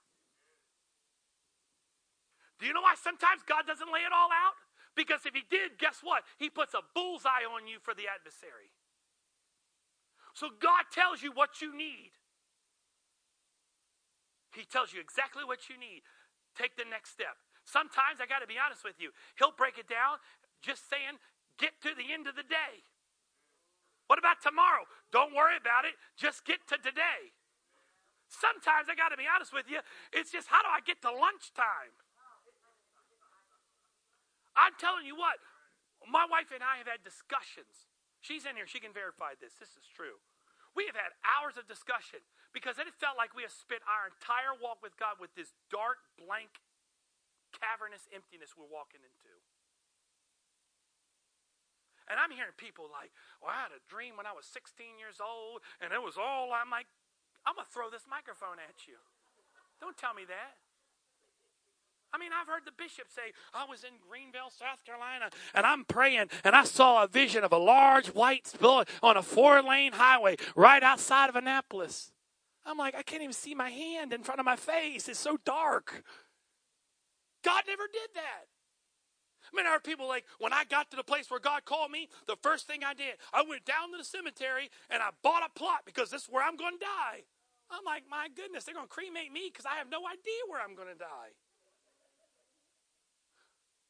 Do you know why sometimes God doesn't lay it all out? Because if He did, guess what? He puts a bullseye on you for the adversary. So God tells you what you need. He tells you exactly what you need. Take the next step. Sometimes, I got to be honest with you, He'll break it down just saying, get to the end of the day. What about tomorrow? Don't worry about it. Just get to today. Sometimes I got to be honest with you, it's just how do I get to lunchtime? I'm telling you what, my wife and I have had discussions. She's in here, she can verify this. This is true. We have had hours of discussion because it felt like we have spent our entire walk with God with this dark, blank, cavernous emptiness we're walking into. And I'm hearing people like, well, I had a dream when I was 16 years old, and it was all I'm like, I'm going to throw this microphone at you. Don't tell me that. I mean, I've heard the bishop say, I was in Greenville, South Carolina, and I'm praying, and I saw a vision of a large white bull on a four lane highway right outside of Annapolis. I'm like, I can't even see my hand in front of my face. It's so dark. God never did that. I mean, I heard people like, when I got to the place where God called me, the first thing I did, I went down to the cemetery and I bought a plot because this is where I'm going to die. I'm like, my goodness, they're going to cremate me because I have no idea where I'm going to die.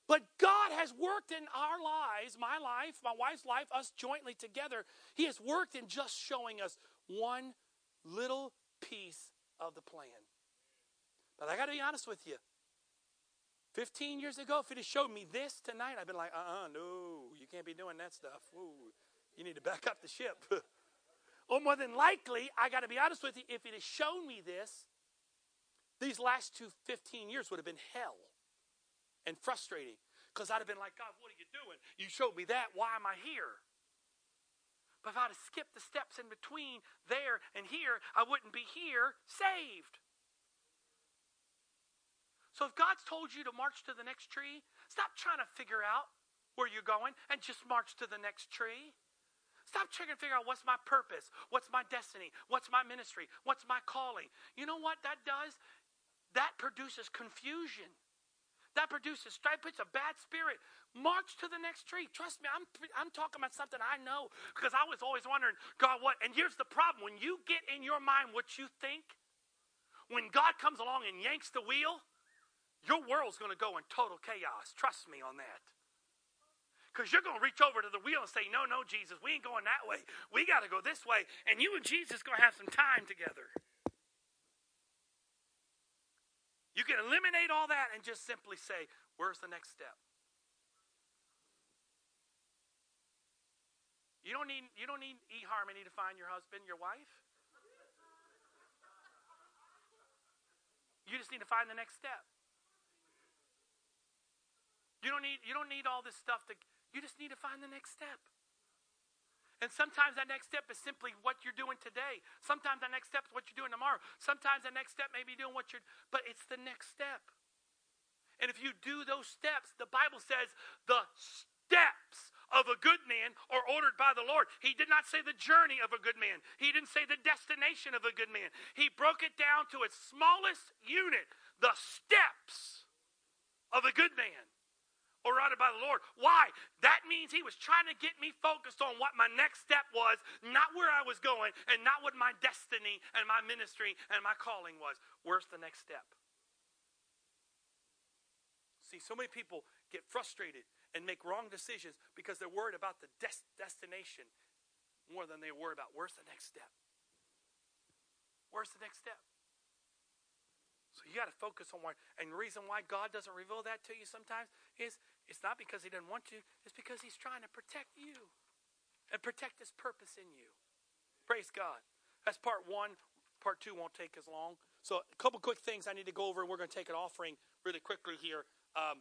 But God has worked in our lives, my life, my wife's life, us jointly together. He has worked in just showing us one little piece of the plan. But I got to be honest with you. 15 years ago, if it had showed me this tonight, I'd been like, uh uh-uh, uh no, you can't be doing that stuff. Ooh, you need to back up the ship. (laughs) or more than likely, I got to be honest with you, if it had shown me this, these last two 15 years would have been hell and frustrating because I'd have been like, God, what are you doing? You showed me that. Why am I here? But if I'd have skipped the steps in between there and here, I wouldn't be here saved. So if God's told you to march to the next tree, stop trying to figure out where you're going and just march to the next tree. Stop trying to figure out what's my purpose, what's my destiny, what's my ministry, what's my calling. You know what that does? That produces confusion. That produces strife, puts a bad spirit. March to the next tree. Trust me, I'm, I'm talking about something I know because I was always wondering, God, what? And here's the problem when you get in your mind what you think, when God comes along and yanks the wheel, your world's going to go in total chaos. Trust me on that. Because you're going to reach over to the wheel and say, No, no, Jesus, we ain't going that way. We got to go this way. And you and Jesus going to have some time together. You can eliminate all that and just simply say, Where's the next step? You don't need you don't need eHarmony to find your husband, your wife. You just need to find the next step. You don't need you don't need all this stuff to you just need to find the next step. And sometimes that next step is simply what you're doing today. Sometimes that next step is what you're doing tomorrow. Sometimes the next step may be doing what you're but it's the next step. And if you do those steps, the Bible says the steps of a good man are ordered by the Lord. He did not say the journey of a good man. He didn't say the destination of a good man. He broke it down to its smallest unit, the steps of a good man or ordered by the Lord. Why? That means he was trying to get me focused on what my next step was, not where I was going, and not what my destiny and my ministry and my calling was. Where's the next step? See, so many people get frustrated and make wrong decisions because they're worried about the des- destination more than they're worried about where's the next step. Where's the next step? So you got to focus on why. And the reason why God doesn't reveal that to you sometimes is it's not because He doesn't want to, it's because He's trying to protect you and protect His purpose in you. Praise God. That's part one. Part two won't take as long. So, a couple quick things I need to go over, and we're going to take an offering really quickly here um,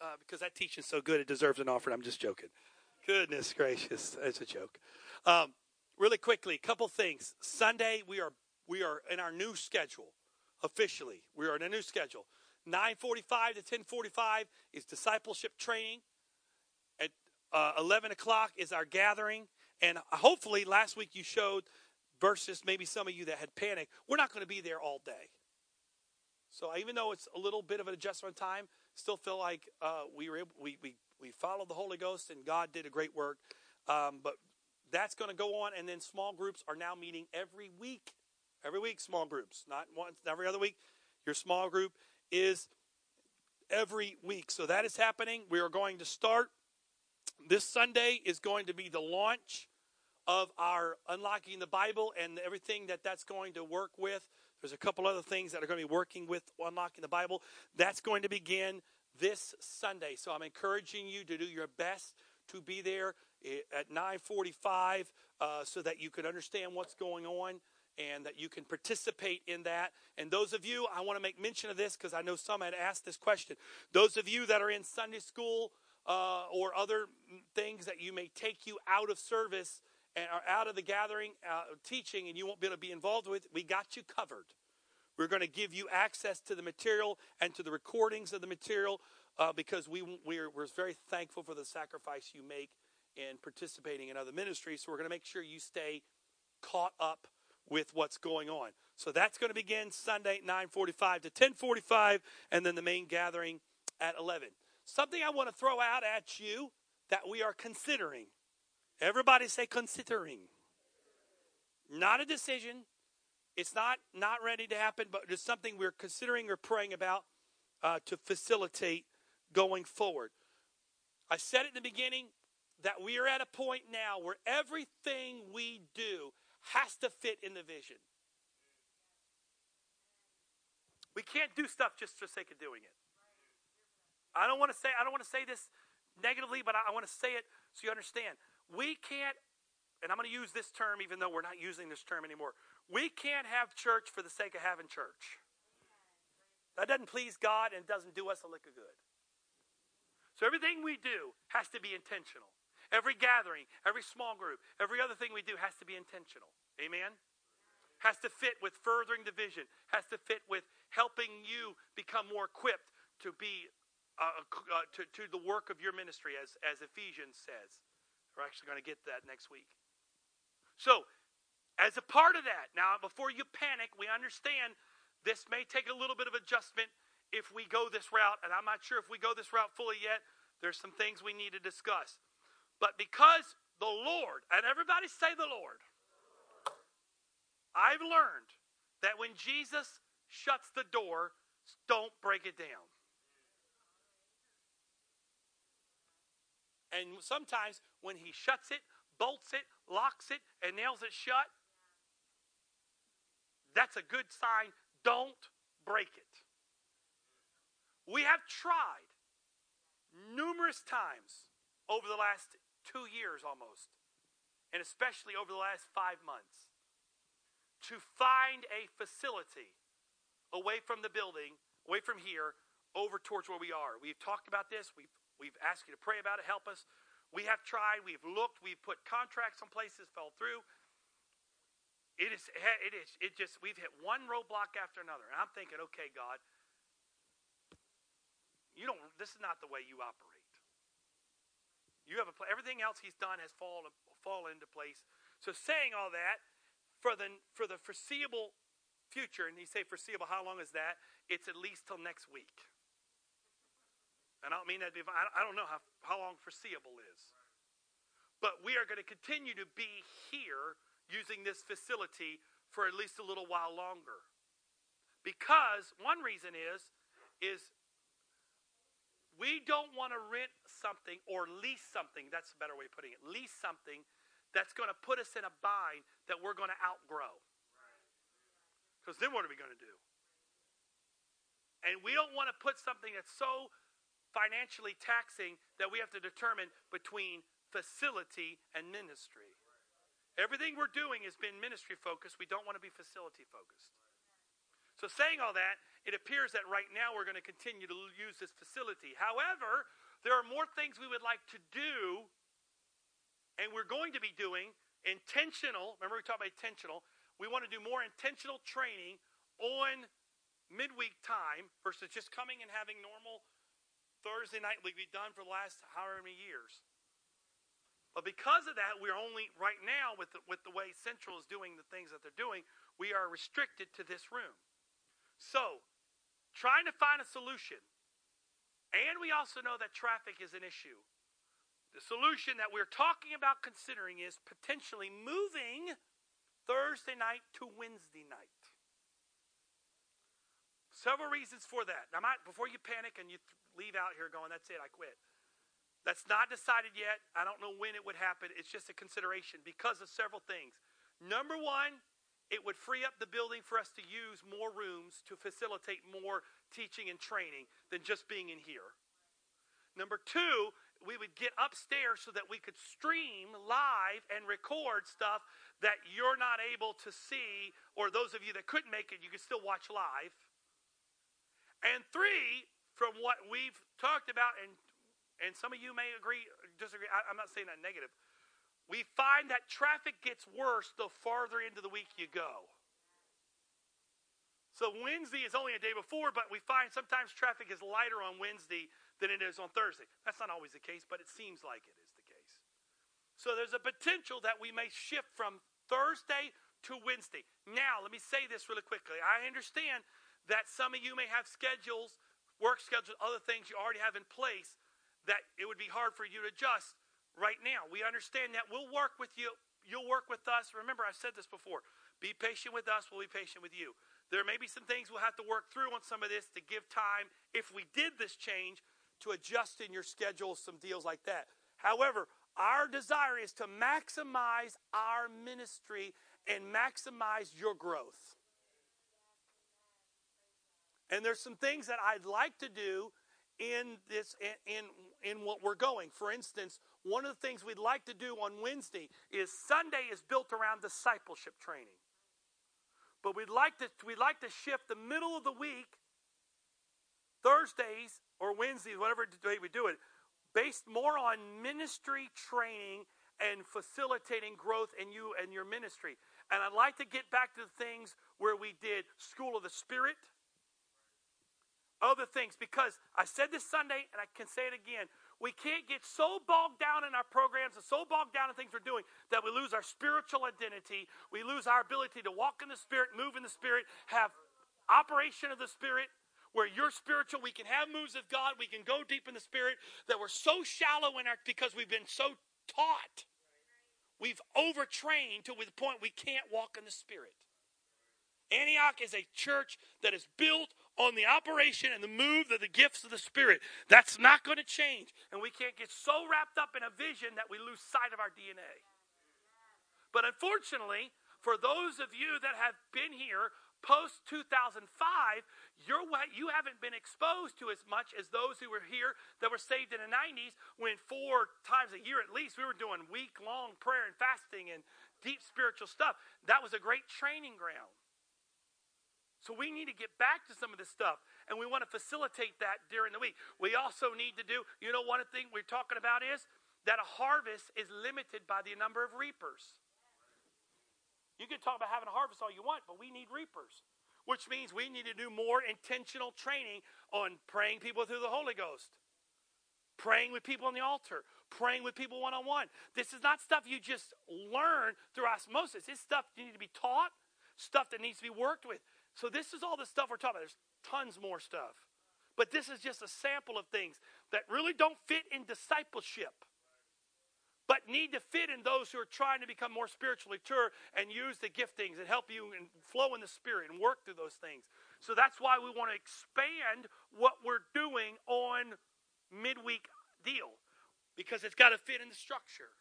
uh, because that teaching's so good it deserves an offering. I'm just joking. Goodness gracious, it's a joke. Um, really quickly, couple things. Sunday we are we are in our new schedule officially. We are in a new schedule. 9:45 to 10:45 is discipleship training. At uh, 11 o'clock is our gathering, and hopefully, last week you showed versus maybe some of you that had panicked. We're not going to be there all day. So even though it's a little bit of an adjustment time, still feel like uh, we were able, we we we followed the Holy Ghost and God did a great work. Um, but that's going to go on, and then small groups are now meeting every week Every week, small groups, not once, every other week. Your small group is every week. So that is happening. We are going to start. This Sunday is going to be the launch of our unlocking the Bible and everything that that's going to work with. There's a couple other things that are going to be working with unlocking the Bible. That's going to begin this Sunday. So I'm encouraging you to do your best to be there eh, at 9:45 uh, so that you can understand what's going on and that you can participate in that. And those of you, I want to make mention of this because I know some had asked this question. Those of you that are in Sunday school uh, or other things that you may take you out of service and are out of the gathering uh, teaching and you won't be able to be involved with, we got you covered. We're going to give you access to the material and to the recordings of the material uh, because we, we're, we're very thankful for the sacrifice you make in participating in other ministries. So we're going to make sure you stay caught up with what's going on. So that's going to begin Sunday 9:45 to 10:45 and then the main gathering at 11. Something I want to throw out at you that we are considering. Everybody say considering. Not a decision. It's not not ready to happen, but it's something we're considering or praying about uh, to facilitate going forward. I said at the beginning that we are at a point now where everything we do has to fit in the vision. We can't do stuff just for the sake of doing it. I don't want to say I don't want to say this negatively, but I, want to say it so you understand. We can't, and I'm going to use this term even though we're not using this term anymore. We can't have church for the sake of having church. That doesn't please God and doesn't do us a lick of good. So everything we do has to be intentional. Every gathering, every small group, every other thing we do has to be intentional. Amen? Has to fit with furthering the vision, has to fit with helping you become more equipped to be uh, uh, to, to the work of your ministry, as, as Ephesians says. We're actually going to get that next week. So, as a part of that, now before you panic, we understand this may take a little bit of adjustment if we go this route, and I'm not sure if we go this route fully yet. There's some things we need to discuss. But because the Lord, and everybody say the Lord, I've learned that when Jesus shuts the door, don't break it down. And sometimes when he shuts it, bolts it, locks it, and nails it shut, that's a good sign. Don't break it. We have tried numerous times over the last two years almost, and especially over the last five months, to find a facility away from the building, away from here, over towards where we are. We've talked about this. We've, we've asked you to pray about it, help us. We have tried, we've looked, we've put contracts on places, fell through. It is, it is, it just, we've hit one roadblock after another. And I'm thinking, okay, God, you don't, this is not the way you operate. You have a, everything else he's done has fallen, fallen into place. So saying all that, for the, for the foreseeable future, and he say foreseeable, how long is that? It's at least till next week. And I don't mean that be, I don't know how, how long foreseeable is. But we are going to continue to be here using this facility for at least a little while longer. Because one reason is, is we don't want to rent something or lease something, that's a better way of putting it, lease something that's going to put us in a bind that we're going to outgrow. Because then what are we going to do? And we don't want to put something that's so financially taxing that we have to determine between facility and ministry. Everything we're doing has been ministry focused. We don't want to be facility focused. So, saying all that, it appears that right now we're going to continue to use this facility. However, there are more things we would like to do, and we're going to be doing intentional. Remember, we talked about intentional. We want to do more intentional training on midweek time versus just coming and having normal Thursday night we've done for the last however many years. But because of that, we're only right now with the, with the way Central is doing the things that they're doing, we are restricted to this room. So, trying to find a solution. And we also know that traffic is an issue. The solution that we're talking about considering is potentially moving Thursday night to Wednesday night. Several reasons for that. Now, before you panic and you leave out here going, that's it, I quit. That's not decided yet. I don't know when it would happen. It's just a consideration because of several things. Number one, it would free up the building for us to use more rooms to facilitate more teaching and training than just being in here. Number two, we would get upstairs so that we could stream live and record stuff that you're not able to see, or those of you that couldn't make it, you could still watch live. And three, from what we've talked about, and, and some of you may agree disagree, I, I'm not saying that negative. We find that traffic gets worse the farther into the week you go. So Wednesday is only a day before, but we find sometimes traffic is lighter on Wednesday than it is on Thursday. That's not always the case, but it seems like it is the case. So there's a potential that we may shift from Thursday to Wednesday. Now, let me say this really quickly. I understand that some of you may have schedules, work schedules, other things you already have in place that it would be hard for you to adjust right now. We understand that. We'll work with you. You'll work with us. Remember, I've said this before. Be patient with us, we'll be patient with you. There may be some things we'll have to work through on some of this to give time, if we did this change, to adjust in your schedule some deals like that. However, our desire is to maximize our ministry and maximize your growth. And there's some things that I'd like to do in this in in what we're going. For instance, one of the things we'd like to do on Wednesday is Sunday is built around discipleship training. But we'd like to we'd like to shift the middle of the week, Thursdays or Wednesdays, whatever day we do it, based more on ministry training and facilitating growth in you and your ministry. And I'd like to get back to the things where we did School of the Spirit, other things, because I said this Sunday and I can say it again. We can't get so bogged down in our programs and so bogged down in things we're doing that we lose our spiritual identity. We lose our ability to walk in the Spirit, move in the Spirit, have operation of the Spirit, where you're spiritual, we can have moves of God, we can go deep in the Spirit, that we're so shallow in our, because we've been so taught. We've overtrained to the point we can't walk in the Spirit. Antioch is a church that is built on the operation and the move of the gifts of the Spirit. That's not going to change. And we can't get so wrapped up in a vision that we lose sight of our DNA. But unfortunately, for those of you that have been here post 2005, you're you haven't been exposed to as much as those who were here that were saved in the 90s when four times a year at least we were doing week long prayer and fasting and deep spiritual stuff. That was a great training ground. So we need to get back to some of this stuff, and we want to facilitate that during the week. We also need to do, you know, one thing we're talking about is that a harvest is limited by the number of reapers. You can talk about having a harvest all you want, but we need reapers, which means we need to do more intentional training on praying people through the Holy Ghost, praying with people on the altar, praying with people one on one. This is not stuff you just learn through osmosis. It's stuff you need to be taught, stuff that needs to be worked with. So this is all the stuff we're talking about. There's tons more stuff. But this is just a sample of things that really don't fit in discipleship but need to fit in those who are trying to become more spiritually mature and use the giftings and help you and flow in the spirit and work through those things. So that's why we want to expand what we're doing on midweek deal because it's got to fit in the structure.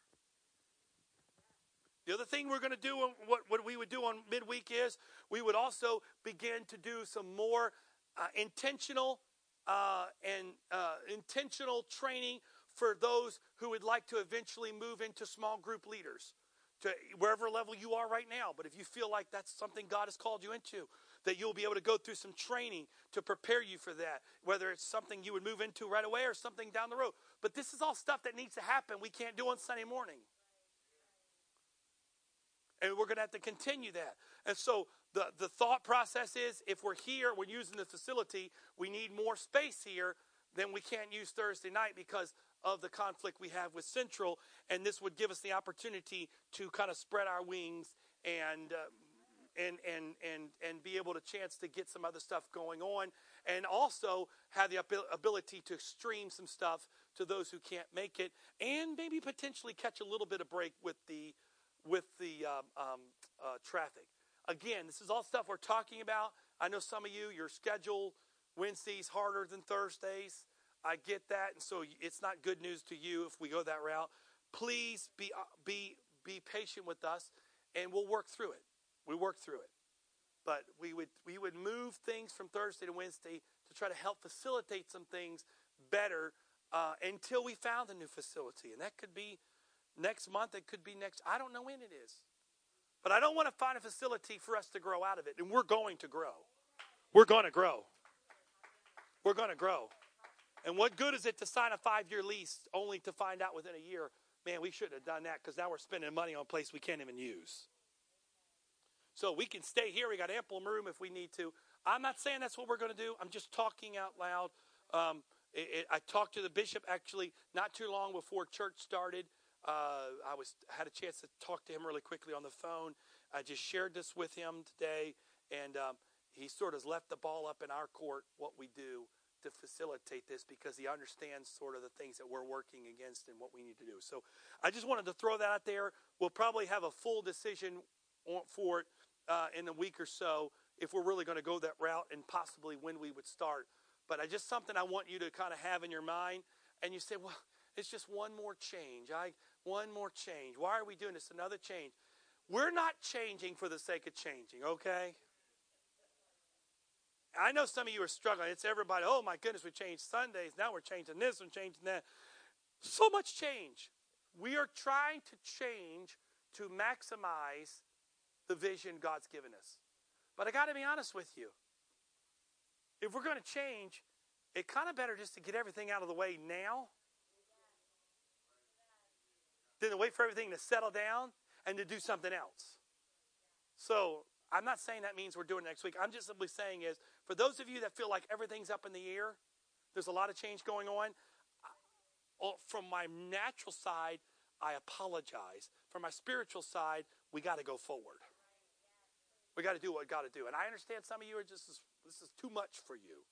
The other thing we're going to do, what, what we would do on midweek is we would also begin to do some more uh, intentional uh, and uh, intentional training for those who would like to eventually move into small group leaders to wherever level you are right now. But if you feel like that's something God has called you into, that you'll be able to go through some training to prepare you for that, whether it's something you would move into right away or something down the road. But this is all stuff that needs to happen. We can't do on Sunday morning. And we're going to have to continue that. And so the, the thought process is if we're here, we're using the facility, we need more space here, then we can't use Thursday night because of the conflict we have with Central, and this would give us the opportunity to kind of spread our wings and. Uh, and, and, and, and be able to chance to get some other stuff going on and also have the ability to stream some stuff to those who can't make it and maybe potentially catch a little bit of break with the with the um, um, uh, traffic again this is all stuff we're talking about i know some of you your schedule wednesdays harder than thursdays I get that, and so it's not good news to you if we go that route. Please be uh, be be patient with us, and we'll work through it. We work through it, but we would we would move things from Thursday to Wednesday to try to help facilitate some things better uh, until we found a new facility, and that could be next month. It could be next. I don't know when it is, but I don't want to find a facility for us to grow out of it, and we're going to grow. We're going to grow. We're going to grow. And what good is it to sign a five year lease only to find out within a year, man, we shouldn't have done that because now we're spending money on a place we can't even use. So we can stay here. We got ample room if we need to. I'm not saying that's what we're going to do. I'm just talking out loud. Um, it, it, I talked to the bishop actually not too long before church started. Uh, I was had a chance to talk to him really quickly on the phone. I just shared this with him today, and um, he sort of left the ball up in our court what we do to facilitate this because he understands sort of the things that we're working against and what we need to do. So I just wanted to throw that out there. We'll probably have a full decision for it uh, in a week or so if we're really going to go that route and possibly when we would start. But I just something I want you to kind of have in your mind. And you say, well, it's just one more change. I one more change. Why are we doing this? Another change. We're not changing for the sake of changing, okay? I know some of you are struggling. It's everybody, oh my goodness, we changed Sundays. Now we're changing this and changing that. So much change. We are trying to change to maximize the vision God's given us. But I got to be honest with you. If we're going to change, it kind of better just to get everything out of the way now than to wait for everything to settle down and to do something else. So I'm not saying that means we're doing it next week. I'm just simply saying is for those of you that feel like everything's up in the air, there's a lot of change going on. From my natural side, I apologize. From my spiritual side, we got to go forward. We got to do what we got to do. And I understand some of you are just this is too much for you.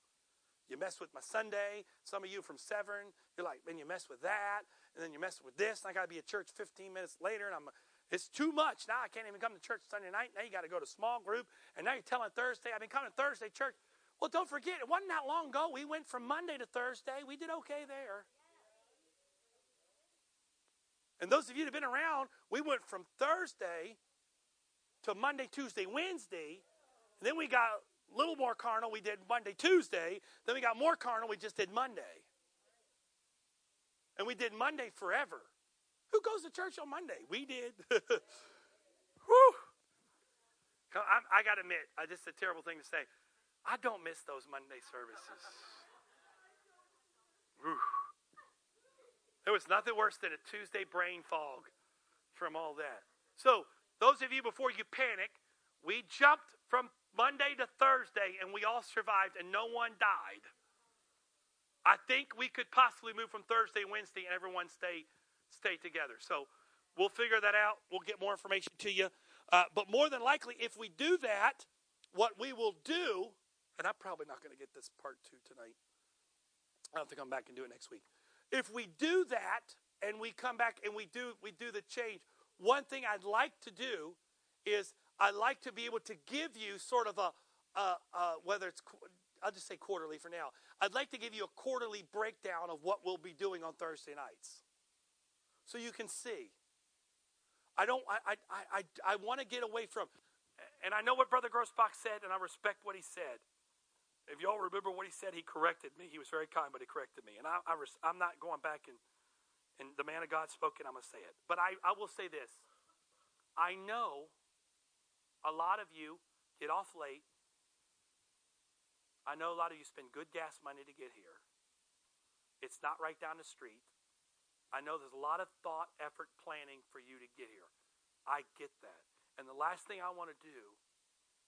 You mess with my Sunday. Some of you from Severn, you're like, man, you mess with that, and then you mess with this. And I got to be at church 15 minutes later, and I'm It's too much. Now I can't even come to church Sunday night. Now you got to go to small group. And now you're telling Thursday, I've been coming to Thursday church. Well, don't forget, it wasn't that long ago. We went from Monday to Thursday. We did okay there. And those of you that have been around, we went from Thursday to Monday, Tuesday, Wednesday. And then we got little more carnal. We did Monday, Tuesday. Then we got more carnal. We just did Monday. And we did Monday forever. Who goes to church on Monday? We did. (laughs) Whew. I, I got to admit, I just a terrible thing to say. I don't miss those Monday services. Whew. There was nothing worse than a Tuesday brain fog from all that. So, those of you before you panic, we jumped from Monday to Thursday and we all survived and no one died. I think we could possibly move from Thursday to Wednesday and everyone stay stay together. So we'll figure that out. We'll get more information to you. Uh, but more than likely, if we do that, what we will do, and I'm probably not going to get this part two tonight. I don't think I'm back and do it next week. If we do that and we come back and we do we do the change, one thing I'd like to do is I'd like to be able to give you sort of a, a, a whether it's I'll just say quarterly for now. I'd like to give you a quarterly breakdown of what we'll be doing on Thursday nights so you can see. I don't, I, I, I, I want to get away from, and I know what Brother Grossbach said, and I respect what he said. If y'all remember what he said, he corrected me. He was very kind, but he corrected me. And I, I I'm not going back and, and the man of God spoke, and I'm going to say it. But I, I will say this I know a lot of you get off late. I know a lot of you spend good gas money to get here. It's not right down the street. I know there's a lot of thought, effort, planning for you to get here. I get that. And the last thing I want to do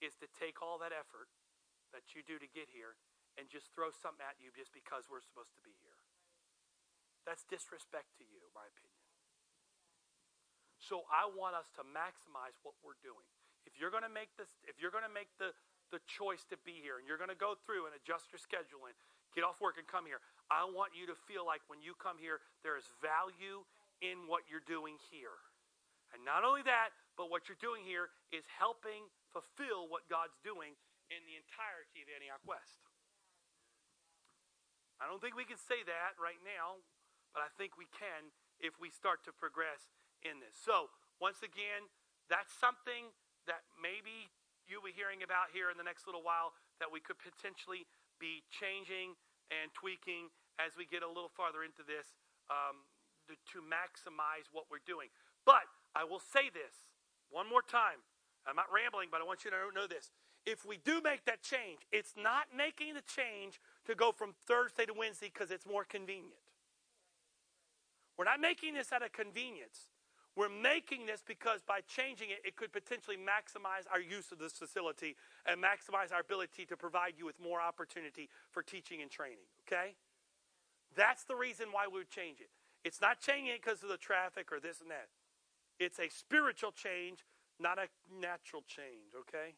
is to take all that effort that you do to get here and just throw something at you just because we're supposed to be here. That's disrespect to you, my opinion. So I want us to maximize what we're doing. If you're going to make this, if you're going to make the the choice to be here and you're going to go through and adjust your schedule and get off work and come here, I want you to feel like when you come here, there is value in what you're doing here. And not only that, but what you're doing here is helping fulfill what God's doing in the entirety of Antioch West. I don't think we can say that right now, but I think we can if we start to progress in this. So, once again, that's something that maybe you'll be hearing about here in the next little while that we could potentially be changing and tweaking as we get a little farther into this um, to, to maximize what we're doing. But I will say this one more time. I'm not rambling, but I want you to know this. If we do make that change, it's not making the change to go from Thursday to Wednesday because it's more convenient. We're not making this out of convenience. We're making this because by changing it, it could potentially maximize our use of this facility and maximize our ability to provide you with more opportunity for teaching and training. Okay? That's the reason why we would change it. It's not changing it because of the traffic or this and that. It's a spiritual change, not a natural change, okay?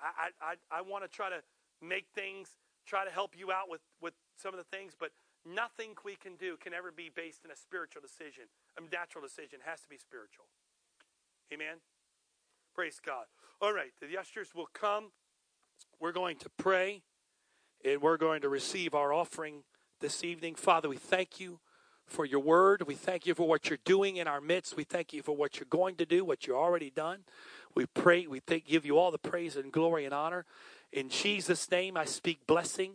I, I, I, want to try to make things, try to help you out with, with some of the things, but nothing we can do can ever be based in a spiritual decision, a natural decision. It has to be spiritual. Amen? Praise God. All right, the ushers will come. We're going to pray, and we're going to receive our offering this evening. Father, we thank you for your word. We thank you for what you're doing in our midst. We thank you for what you're going to do, what you've already done. We pray, we thank, give you all the praise and glory and honor. In Jesus' name, I speak blessing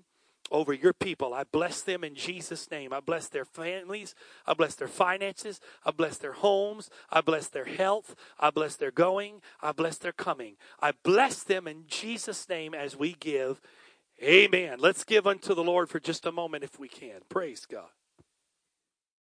over your people. I bless them in Jesus' name. I bless their families. I bless their finances. I bless their homes. I bless their health. I bless their going. I bless their coming. I bless them in Jesus' name as we give Amen. Let's give unto the Lord for just a moment if we can. Praise God.